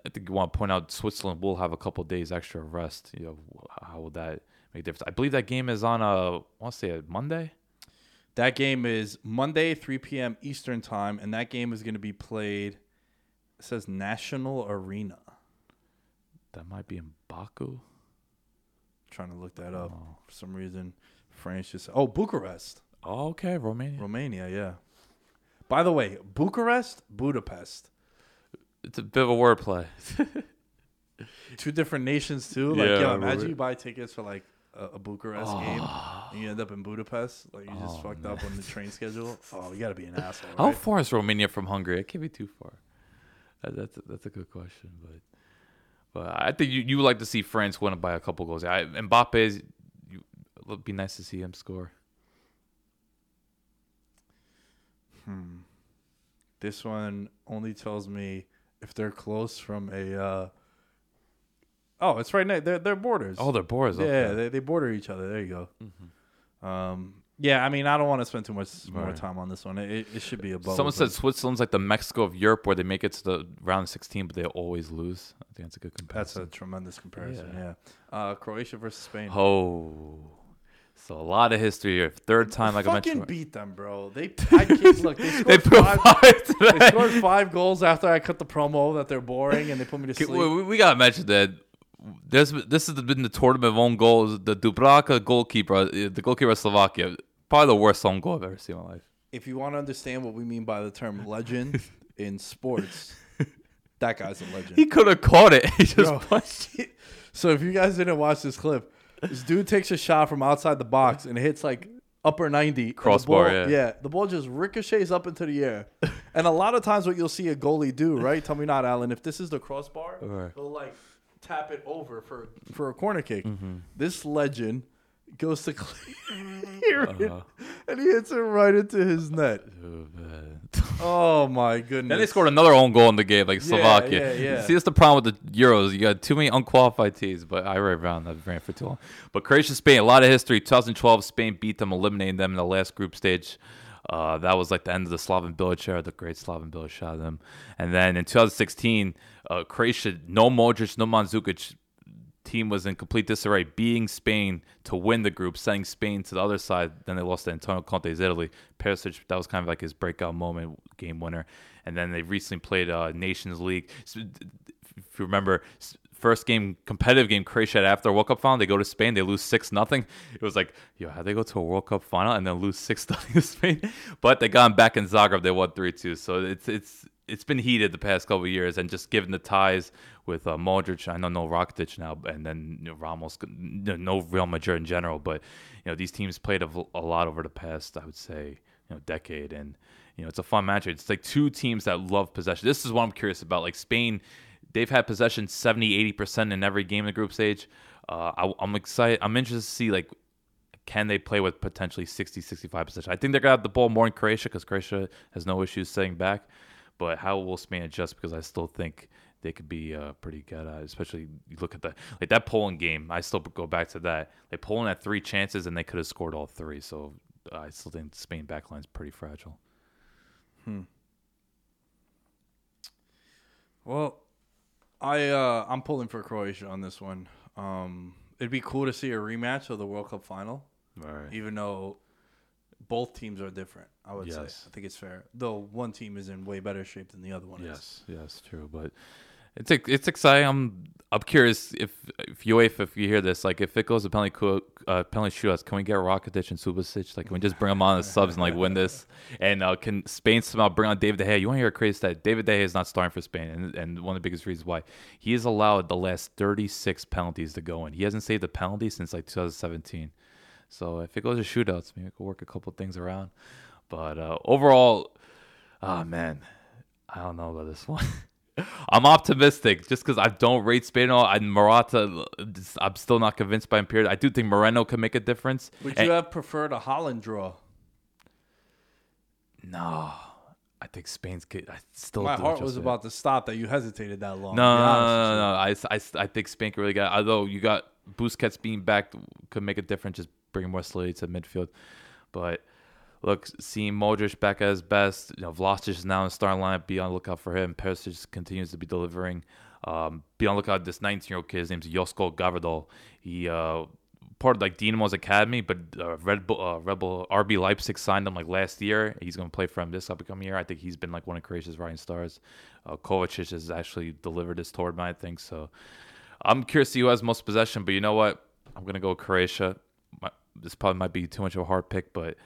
I think you want to point out Switzerland will have a couple days extra rest. You know how will that make a difference? I believe that game is on a I want to say a Monday. That game is Monday, 3 p.m. Eastern time, and that game is going to be played. It says National Arena. That might be in Baku. Trying to look that up Oh. for some reason. France just oh Bucharest, Oh, okay, Romania. Romania. Yeah. By the way, Bucharest, Budapest, It's a bit of a wordplay. two different nations too. Like, Yeah, yo, I imagine remember. you buy tickets for like a, a Bucharest oh. game, and you end up in Budapest. Like you just Oh, fucked up on the train schedule. Oh, you gotta be an asshole. How Right? far is Romania from Hungary? It can't be too far. That's a, that's a good question, but but I think you you would like to see France win by a couple goals. I, Mbappe is. You, it'd be nice to see him score. Hmm. This one only tells me if they're close from a. Uh, oh, it's right next. They're they're borders. Oh, they're borders. yeah, Okay. they, they border each other. There you go. Um, yeah, I mean, I don't want to spend too much more Right. time on this one. It, it, it should be a above. Someone said Switzerland's like the Mexico of Europe, where they make it to the round 16, but they always lose. I think that's a good comparison. that's a tremendous comparison. Yeah. Yeah, Uh, Croatia versus Spain. oh, so a lot of history here. Third time, like I fucking mentioned, beat them, bro. They I can't, look. They they scored, put five, five they scored five goals after I cut the promo that they're boring and they put me to sleep. we, we- we gotta mention that this this has been the tournament of own goals. The Dubravka goalkeeper, uh, the goalkeeper of Slovakia, probably the worst own goal I've ever seen in my life. if you want to understand what we mean by the term legend in sports, that guy's a legend. He could have caught it. He just punched. so if you guys didn't watch this clip, this dude takes a shot from outside the box and hits like upper 90 Crossbar, ball- yeah. the ball just ricochets up into the air. and a lot of times what you'll see a goalie do, right? Tell me not, Alan, if this is the crossbar, Right. he'll like tap it over for for a corner kick. Mm-hmm. This legend goes to clear it, Uh-huh. and he hits it right into his net. Oh. Oh my goodness. Then they scored another own goal in the game, like Slovakia. yeah, yeah. See, that's the problem with the Euros. You got too many unqualified teams, but I read around that ran for too long. But Croatia, Spain, a lot of history. 2012, Spain beat them, eliminating them in the last group stage. Uh, that was like the end of the Slaven Bilic era, the great Slaven Bilic shot at them. And then in 2016, uh, Croatia, no Modric, no Mandzukic, team was in complete disarray, beating Spain to win the group, sending Spain to the other side. Then they lost to Antonio Conte's Italy. Perisic, that was kind of like his breakout moment, game winner. And then they recently played uh, Nations League. If you remember, first game, competitive game, Croatia after World Cup final, they go to Spain, they lose six nothing. It was like, yo, how they go to a World Cup final and then lose six nothing to Spain? But they got them back in Zagreb, they won three two. So it's it's it's been heated the past couple years, and just given the ties with uh, Modric, I know no Rakitic now, and then you know, Ramos, no Real Madrid in general, but you know these teams played a, a lot over the past, I would say, you know, decade, and you know it's a fun match. It's like two teams that love possession. This is what I'm curious about. Like Spain, they've had possession 70, 80 percent in every game in the group stage. Uh, I, I'm excited. I'm interested to see like can they play with potentially 60, 65 possession. I think they're gonna have the ball more in Croatia because Croatia has no issues setting back. But how will Spain adjust? Because I still think they could be uh, pretty good. Uh, especially you look at the like that Poland game. I still go back to that. They Poland had three chances and they could have scored all three. So uh, I still think Spain backline is pretty fragile. Hmm. Well, I uh, I'm pulling for Croatia on this one. Um, it'd be cool to see a rematch of the World Cup final, Right. even though both teams are different. I would say. I think it's fair. Though one team is in way better shape than the other one is. Yes, yes, true. But it's it's exciting. I'm I'm curious if if UEFA if you hear this, like if it goes to penalty co- uh, penalty shootouts, can we get Rakitic and Subasic? Like, can we just bring them on as subs and like win this? And uh, can Spain somehow bring on David De Gea? You want to hear a crazy stat? David De Gea is not starting for Spain, and and one of the biggest reasons why he has allowed the last 36 penalties to go in. He hasn't saved a penalty since like 2017. So if it goes to shootouts, maybe we could work a couple things around. But uh, overall, ah man, I don't know about this one. I'm optimistic just because I don't rate Spain at all. And Morata, uh, I'm still not convinced by him. Period. I do think Moreno can make a difference. Would And- you have preferred a Holland draw? no, I think Spain's. Good. I still. My heart was about to stop that you hesitated that long. No, no, no, no. I, I, I think Spain could really got. Although you got Busquets being back could make a difference, just bringing more solidity to midfield. But look, seeing Modric back at his best, you know, Vlasic is now in the starting lineup. Be on the lookout for him. Perisic continues to be delivering. Um, be on the lookout. This 19-year-old kid, his name's Josko Gvardiol. He uh, part of like Dinamo's academy, but uh, Red Bull, uh, RB Leipzig signed him like last year. He's going to play for him this upcoming year. I think he's been like one of Croatia's rising stars. Uh, Kovacic has actually delivered this tournament, I think so. I'm curious to see who has most possession, but you know what? I'm gonna go Croatia. My, this probably might be too much of a hard pick, but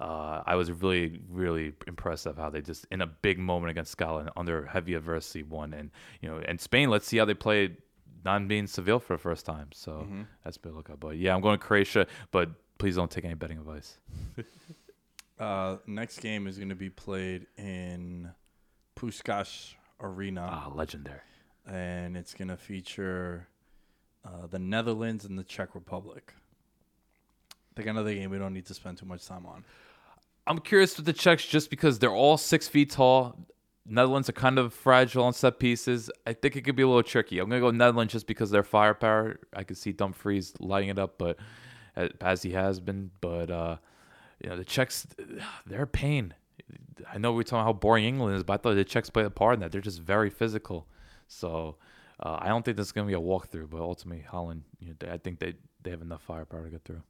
uh, I was really, really impressed of how they just in a big moment against Scotland under heavy adversity won, and you know, and Spain. Let's see how they played non being Seville for the first time. So that's a bit look up. But yeah, I'm going to Croatia, but please don't take any betting advice. Uh, next game is going to be played in Puskas Arena, Ah, legendary. and it's going to feature uh, the Netherlands and the Czech Republic. I think another game we don't need to spend too much time on. I'm curious with the Czechs just because they're all six feet tall. Netherlands are kind of fragile on set pieces. I think it could be a little tricky. I'm gonna go Netherlands just because their firepower. I could see Dumfries lighting it up, but as he has been. But uh, you know the Czechs, they're a pain. I know we're talking about how boring England is, but I thought the Czechs play a part in that. They're just very physical. So uh, I don't think this is gonna be a walkthrough. But ultimately, Holland, you know, I think they they have enough firepower to get through.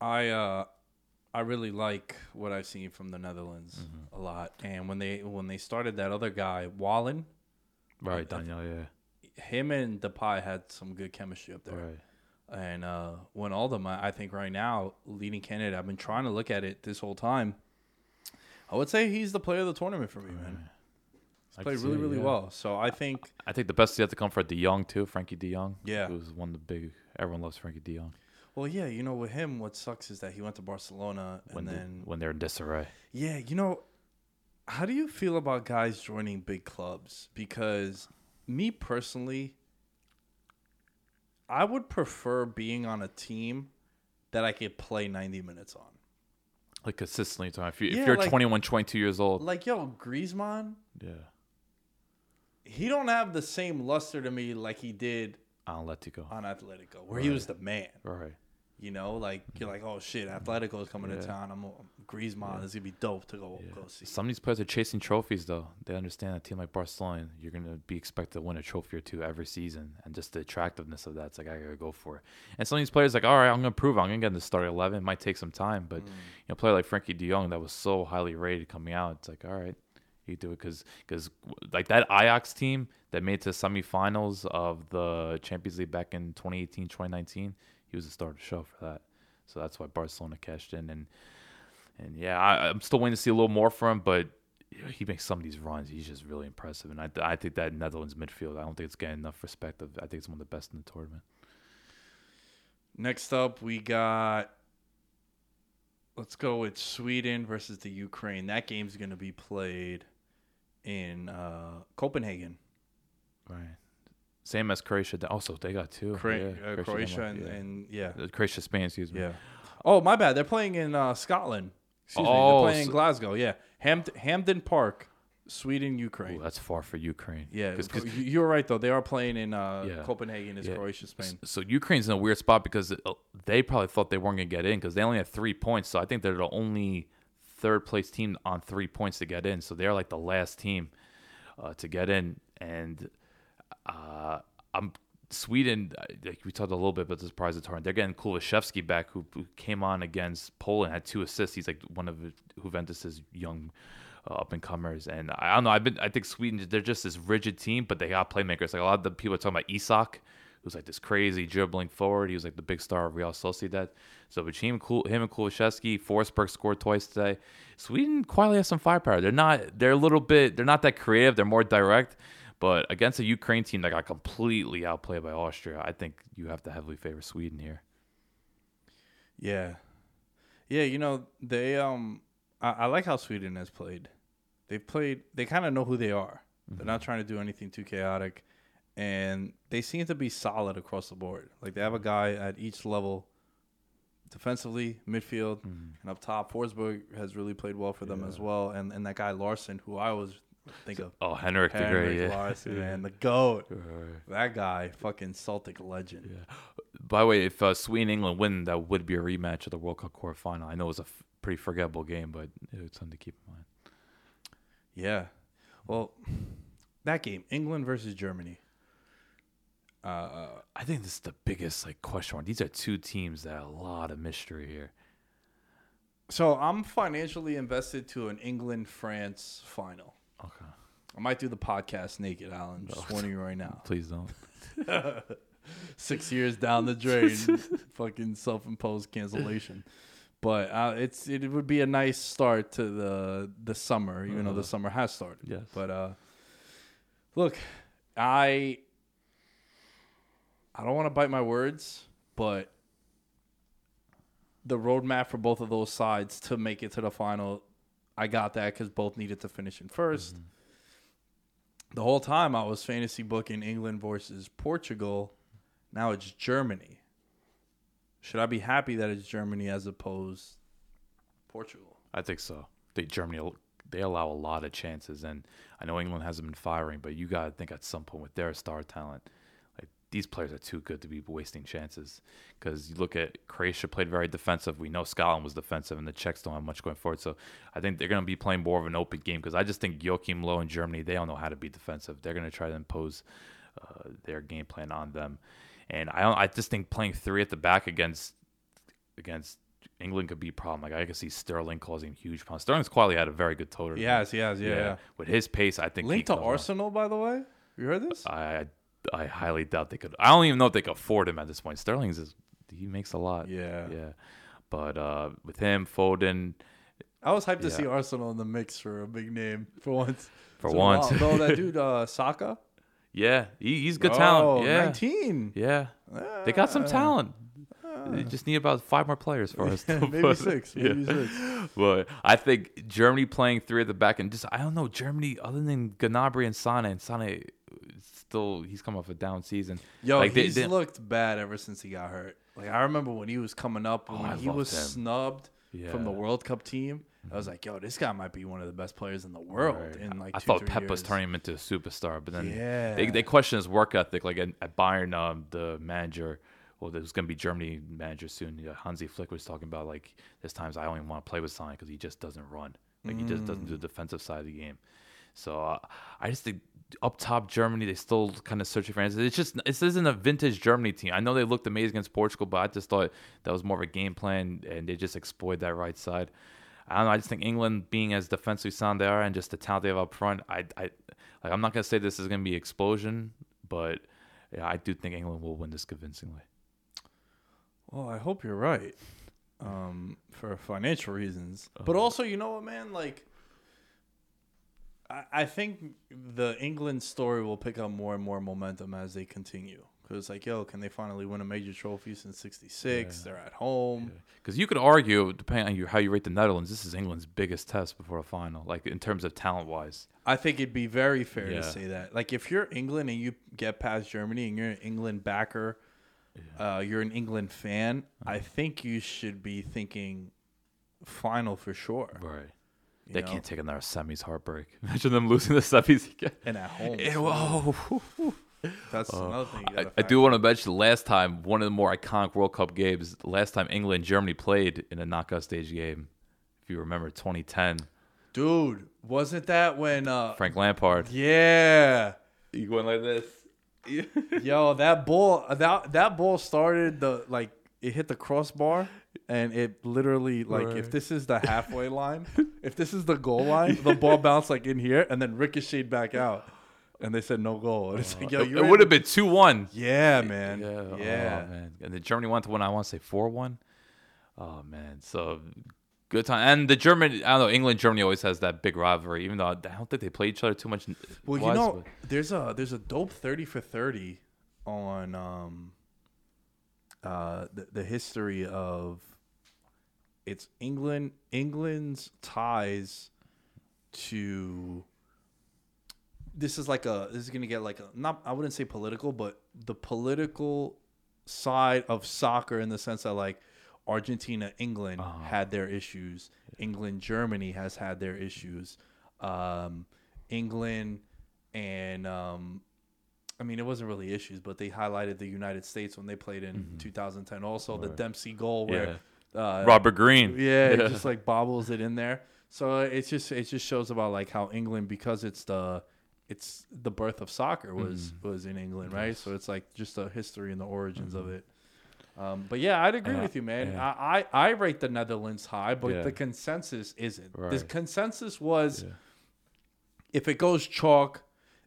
I uh, I really like what I've seen from the Netherlands a lot, and when they when they started that other guy Wallen, Right, Daniel. Yeah. him and Depay had some good chemistry up there. Right. And uh, when all I I think right now, leading candidate, I've been trying to look at it this whole time. I would say he's the player of the tournament for me, man. I He's played can really, it, really yeah. well. So I think, I think the best is yet to come for De Jong too, Frankie De Jong. Yeah. who's one of the big. Everyone loves Frankie De Jong well, yeah, you know, with him, what sucks is that he went to Barcelona when and they, then, when they're in disarray. yeah, you know, how do you feel about guys joining big clubs? Because me personally, I would prefer being on a team that I could play 90 minutes on. Like consistently, time. If, you, Yeah, if you're like- 21, 22 years old, Like, yo, Griezmann, yeah, he don't have the same luster to me like he did you go. on Atletico, where he was the man. Right. You know, like you're like, oh shit, Atletico is coming Yeah. to town. I'm Griezmann. This is gonna be dope to go go see. Some of these players are chasing trophies, though. They understand a team like Barcelona, you're going to be expected to win a trophy or two every season. And just the attractiveness of that, it's like, I got to go for it. And some of these players, like, all right, I'm going to prove it. I'm going to get in the starting 11. It might take some time. But, mm. you know, a player like Frankie de Jong that was so highly rated coming out, it's like, all right, you do it. Because, cause, like, that Ajax team that made it to semifinals of the Champions League back in 2018, 2019, he was the star of the show for that. So that's why Barcelona cashed in. And, and yeah, I, I'm still waiting to see a little more from him, but he makes some of these runs. He's just really impressive, and I, I think that Netherlands midfield, I don't think it's getting enough respect. Of, I think it's one of the best in the tournament. Next up, we got. Let's go with Sweden versus the Ukraine. That game's gonna be played in uh, Copenhagen. Right. Same as Croatia. Also, they got two. Cro- Yeah, uh, Croatia Denmark, and yeah. and yeah, Croatia, Spain. Excuse me. yeah. Oh my bad. They're playing in uh, Scotland. Excuse me. Oh, They're playing in Glasgow. Yeah, Hamd- Hampden Park, Sweden, Ukraine. Ooh, that's far for Ukraine. yeah, 'Cause- 'cause- you- you're right though. They are playing in uh, Yeah. Copenhagen. Is. Croatia, Spain? So Ukraine's in a weird spot because uh, they probably thought they weren't going to get in because they only had three points. So I think they're the only third place team on three points to get in. So they're like the last team uh, to get in. And uh, I'm Sweden. uh, Like we talked a little bit about the surprise of tournament. They're getting Kulusevski back, who, who came on against Poland, had two assists. He's like one of Juventus's young. Uh, up and comers, and I don't know. I've been. I think Sweden. They're just this rigid team, but they got playmakers. Like a lot of the people are talking about Isak, who's like this crazy dribbling forward. He was like the big star of Real Sociedad. So between Kul- him and Kulusevski, Forsberg scored twice today. Sweden quietly has some firepower. They're not. They're a little bit. They're not that creative. They're more direct. But against a Ukraine team that got completely outplayed by Austria, I think you have to heavily favor Sweden here. Yeah, yeah. You know they um. I, I like how Sweden has played. They've played. They kind of know who they are. They're not trying to do anything too chaotic, and they seem to be solid across the board. Like they have a guy at each level, defensively, midfield, and up top. Forsberg has really played well for them as well, and and that guy Larsson, who I always think of. Oh, Henrik the Henrik Great. Yeah. Larsson, man, the goat. That guy, fucking Celtic legend. Yeah. By the way, if uh, Sweden England win, that would be a rematch of the World Cup quarterfinal. I know it was a f- pretty forgettable game, but it's something to keep in mind. Yeah. Well, that game, England versus Germany. Uh, I think this is the biggest like question mark. These are two teams that have a lot of mystery here. so I'm financially invested to an England France final. Okay, I might do the podcast naked, Alan. Just warning you right now. please don't. Six years down the drain, fucking self-imposed cancellation. But uh, it's it would be a nice start to the the summer, even though the summer has started. Yes. But uh, look, I I don't want to bite my words, but the roadmap for both of those sides to make it to the final, I got that because both needed to finish in 1st mm-hmm. The whole time I was fantasy booking England versus Portugal. Now it's Germany. Should I be happy that it's Germany as opposed Portugal? I think so. They Germany they allow a lot of chances, and I know England hasn't been firing, but you got to think at some point with their star talent, these players are too good to be wasting chances. Because you look at Croatia played very defensive. We know Scotland was defensive, and the Czechs don't have much going forward. So I think they're going to be playing more of an open game. Because I just think Joachim Low in Germany they don't know how to be defensive. They're going to try to impose uh, their game plan on them, and I don't, I just think playing three at the back against against England could be a problem. Like I could see Sterling causing huge problems. Sterling's quality had a very good total. Yes, yes, yeah, yeah. With his pace, I think Linked to Arsenal, by the way. You heard this? I I highly doubt they could. I don't even know if they could afford him at this point. Sterling's is, he makes a lot. Yeah. yeah. But uh, with him, Foden, I was hyped to see Arsenal in the mix for a big name for once. For a once. No, that dude uh, Saka. yeah, he, he's good Oh, talent. Yeah, 19. yeah. They got some talent. They just need about five more players for us. to maybe put- six. Maybe yeah. six. But I think Germany playing three at the back and just I don't know Germany other than Gnabry and Sane and Sane still he's come off a down season. Yo, Like, they- he's they- looked bad ever since he got hurt. Like I remember when he was coming up, when Oh, he was him. snubbed from the World Cup team. I was like, yo, this guy might be one of the best players in the world. Right. In like I two, thought Pep was turning him into a superstar, but then Yeah. they they question his work ethic. Like at, at Bayern, um, the manager well, there's going to be Germany manager soon. Yeah, Hansi Flick was talking about like there's times I don't even want to play with Sonny because he just doesn't run. Like he just doesn't do the defensive side of the game. So uh, I just think up top Germany, they still kind of searching for answers. It's just this isn't a vintage Germany team. I know they looked amazing against Portugal, but I just thought that was more of a game plan, and they just exploited that right side. I don't know. I just think England, being as defensively sound they are, and just the talent they have up front, I, I, like I'm not gonna say this is gonna be explosion, but yeah, I do think England will win this convincingly. Well, I hope you're right. Um, for financial reasons, but Uh-huh. also, you know what, man? Like, I, think the England story will pick up more and more momentum as they continue. Because, like, yo, can they finally win a major trophy since '66? They're at home. Because you could argue, depending on you, how you rate the Netherlands, this is England's biggest test before a final, like in terms of talent wise. I think it'd be very fair Yeah. to say that. Like, if you're England and you get past Germany and you're an England backer, uh, you're an England fan, I think you should be thinking final for sure. Right. They know? can't take another semis heartbreak. Imagine them losing the semis again. And at home. Whoa. That's another thing. I, I do want to mention the last time, one of the more iconic World Cup games, the last time England and Germany played in a knockout stage game. If you remember 2010, Dude, wasn't that when uh Frank Lampard. Yeah. You going like this? Yo, that ball that that ball started the like it hit the crossbar and it literally like if this is the halfway line, if this is the goal line, the ball bounced like in here and then ricocheted back out. And they said no goal. And it's like, yo, it you would have been 2 1. Yeah, man. Yeah. Yeah. Oh, man. And then Germany went to win, I want to say 4 1. Oh, man. So good time. And the German, I don't know, England, Germany always has that big rivalry, even though I don't think they play each other too much. Well, you know, but- there's a there's a dope thirty for thirty on um uh the, the history of it's England England's ties to this is like a this is gonna get like a not I wouldn't say political, but the political side of soccer in the sense that like Argentina, England had their issues. England, Germany has had their issues. Um, England and um, I mean, it wasn't really issues, but they highlighted the United States when they played in 2010. Also, the Dempsey goal where uh, Robert Green. yeah, it just like bobbles it in there. So it's just it just shows about like how England because it's the it's the birth of soccer was Mm-hmm. was in England, right? So it's like just the history and the origins of it. Um, but yeah, I'd agree Yeah, with you, man. yeah. I, I I rate the Netherlands high, but Yeah. the consensus isn't. The consensus was Yeah. if it goes chalk,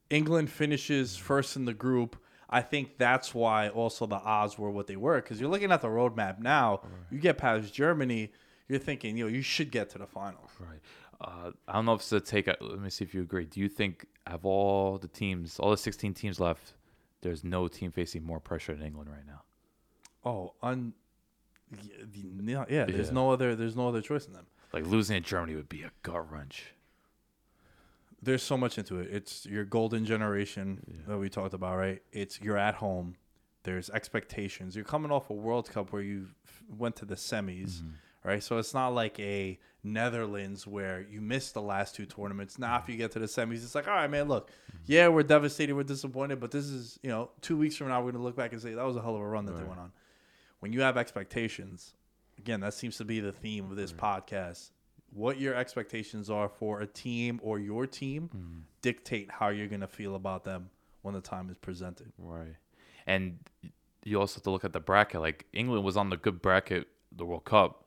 England finishes first in the group. I think that's why also the odds were what they were because you're looking at the roadmap now. You get past Germany, you're thinking, you know, you should get to the final. Right. Uh, I don't know if it's a take. Let me see if you agree. Do you think of all the teams, all the 16 teams left, there's no team facing more pressure than England right now? Oh, un, yeah, the- yeah, yeah, there's no other, there's no other choice in them. Like losing to Germany would be a gut wrench. There's so much into it. It's your golden generation that we talked about, right? It's you're at home. There's expectations. You're coming off a World Cup where you went to the semis, mm-hmm. right? So it's not like a Netherlands where you missed the last two tournaments. Now, if you get to the semis, it's like, all right, man, look, mm-hmm. yeah, we're devastated, we're disappointed, but this is, you know, two weeks from now, we're gonna look back and say that was a hell of a run that they went on. When you have expectations, again, that seems to be the theme of this podcast. What your expectations are for a team or your team mm-hmm. dictate how you're gonna feel about them when the time is presented. Right. And you also have to look at the bracket. Like England was on the good bracket, the World Cup.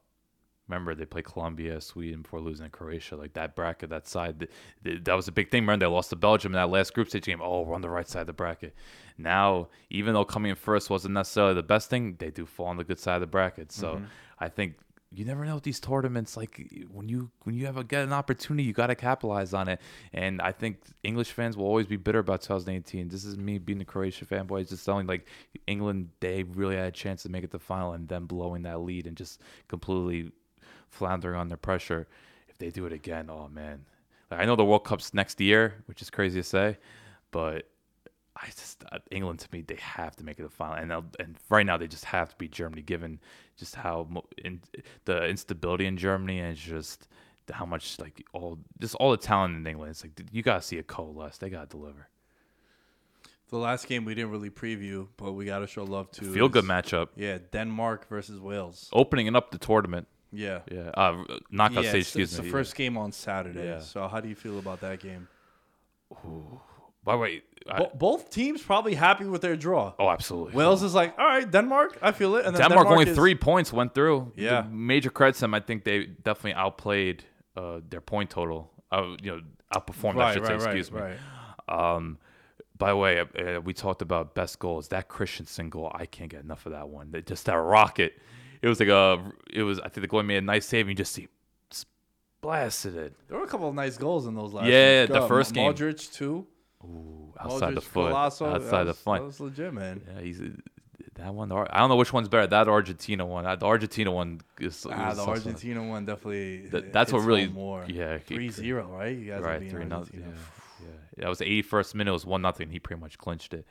Remember, they played Colombia, Sweden before losing to Croatia. Like that bracket, that side, th- th- that was a big thing. Remember, they lost to Belgium in that last group stage game. Oh, we're on the right side of the bracket. Now, even though coming in first wasn't necessarily the best thing, they do fall on the good side of the bracket. So mm-hmm. I think you never know with these tournaments. Like when you when you have a get an opportunity, you got to capitalize on it. And I think English fans will always be bitter about 2018. This is me being a Croatia fanboy, just telling like England they really had a chance to make it to the final, and them blowing that lead and just completely floundering under pressure. If they do it again, oh man! Like, I know the World Cup's next year, which is crazy to say, but I just uh, England to me they have to make it the final, and and right now they just have to beat Germany, given just how mo- in, the instability in Germany and just how much like all just all the talent in England. It's like you gotta see it coalesce. They gotta deliver. The last game we didn't really preview, but we got to show love to. Feel good matchup. Yeah, Denmark versus Wales. Opening up the tournament. Yeah. Yeah. Uh, knockout Yeah, stage. it's, Excuse it's me. the first game on Saturday. Yeah. So how do you feel about that game? By the way, I- Bo- both teams probably happy with their draw. oh, absolutely. Wales is like, all right, Denmark, I feel it. And then Denmark, only is- three points went through. Yeah. The major credit to them. I think they definitely outplayed uh, their point total. Uh, you know, outperformed. I Right, should right, say. right, Excuse me. right. Um, by the way, uh, we talked about best goals. That Christensen goal, I can't get enough of that one. That- Just that rocket. It was like a. It was. I think the goalie made a nice save. and You just see, blasted it. There were a couple of nice goals in those last. Yeah, ones. the Go, first game. Modric too. Ooh, outside the foot. Golasso, outside that the foot. That was legit, man. Yeah, he's that one. I don't know which one's better. That Argentina one. Uh, The Argentina one is. Ah, is the Argentina one definitely. Th- it that's what really- more. yeah, he- 3-0, right? You guys are right three nothing. Yeah, yeah. That was the 81st minute. It was one nothing. He pretty much clinched it.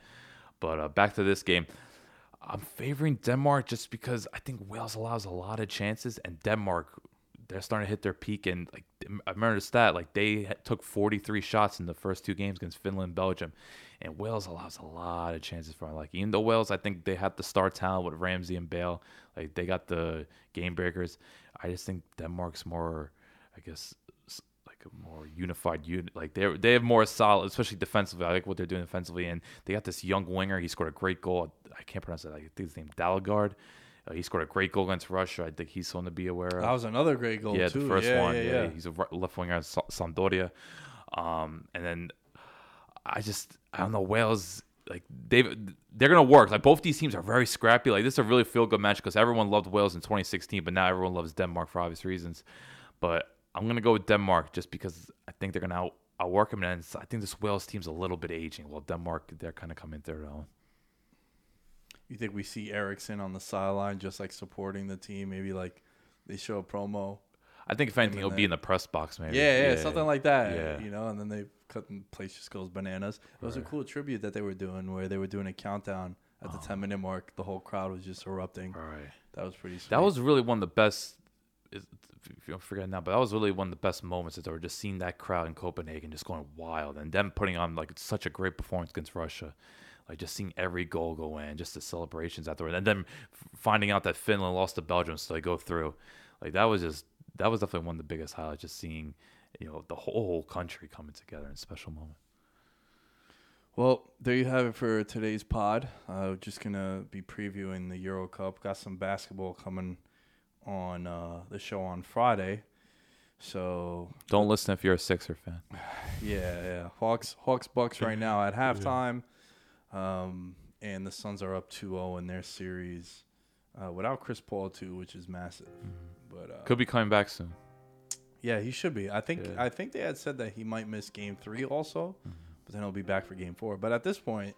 But uh, back to this game. I'm favoring Denmark just because I think Wales allows a lot of chances, and Denmark they're starting to hit their peak. And like I remember the stat, like they took 43 shots in the first two games against Finland, and Belgium, and Wales allows a lot of chances for. Like even though Wales, I think they have the star talent with Ramsey and Bale, like they got the game breakers. I just think Denmark's more, I guess, like a more unified unit. Like they they have more solid, especially defensively. I like what they're doing defensively, and they got this young winger. He scored a great goal. I can't pronounce it. I think his name Dalagard. Uh, he scored a great goal against Russia. I think he's someone to be aware of. That was another great goal yeah, too. the first yeah, one. Yeah, Yeah, yeah. he's a left winger at Sa- Sampdoria. Um, and then I just I don't know Wales. Like they they're gonna work. Like both these teams are very scrappy. Like this is a really feel good match because everyone loved Wales in 2016, but now everyone loves Denmark for obvious reasons. But I'm gonna go with Denmark just because I think they're gonna out, outwork them. And I think this Wales team's a little bit aging. While Denmark they're kind of coming through. Though. You think we see Eriksen on the sideline just like supporting the team? Maybe like they show a promo. I think if anything, then- be in the press box, maybe. Yeah, yeah, something like that. Yeah. You know, and then they cut and place just goes bananas. It was a cool tribute that they were doing where they were doing a countdown at the 10 minute mark. The whole crowd was just erupting. All right. That was pretty sweet. That was really one of the best. is- If you don't forget now, but that was really one of the best moments that they were just seeing that crowd in Copenhagen just going wild, and them putting on like such a great performance against Russia, like just seeing every goal go in, just the celebrations afterward, and then finding out that Finland lost to Belgium, so they go through, like that was just that was definitely one of the biggest highlights, just seeing you know the whole country coming together in a special moment. Well, there you have it for today's pod. Uh, just gonna be previewing the Euro Cup. Got some basketball coming on uh, the show on Friday. So Don't listen if you're a Sixer fan. yeah, yeah, Hawks, Hawks, Bucks right now at halftime, um, and the Suns are up 2-0 in their series uh, without Chris Paul too, which is massive. But uh, Could be coming back soon. yeah, he should be. I think Yeah. I think they had said that he might miss Game Three also, but then he'll be back for Game Four. But at this point,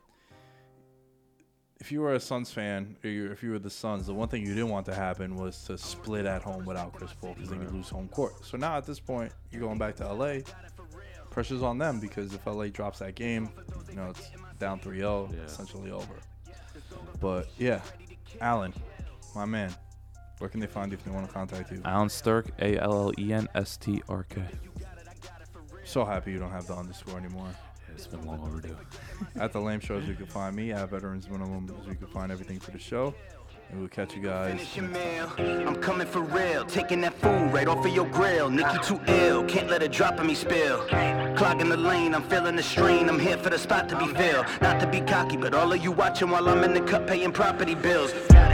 if you were a Suns fan, or you, if you were the Suns, the one thing you didn't want to happen was to split at home without Chris Paul because then you lose home court. So now at this point, you're going back to LA. Pressure's on them because if LA drops that game, you know it's down 3-0, Yeah. essentially over. But yeah, Alan, my man, where can they find you if they want to contact you? Alan Sturk, A L L E N S T R K. So happy you don't have the underscore anymore. It's been long overdue. At the Lame Shows, you can find me. At Veterans Minimum, you can find everything for the show. And we'll catch you guys. I'm coming for real, taking that food right off of your grill. You too ill, can't let it drop on me spill. Clogging the lane, I'm feeling the strain. I'm here for the spot to be filled. Not to be cocky, but all of you watching while I'm in the cut paying property bills. Got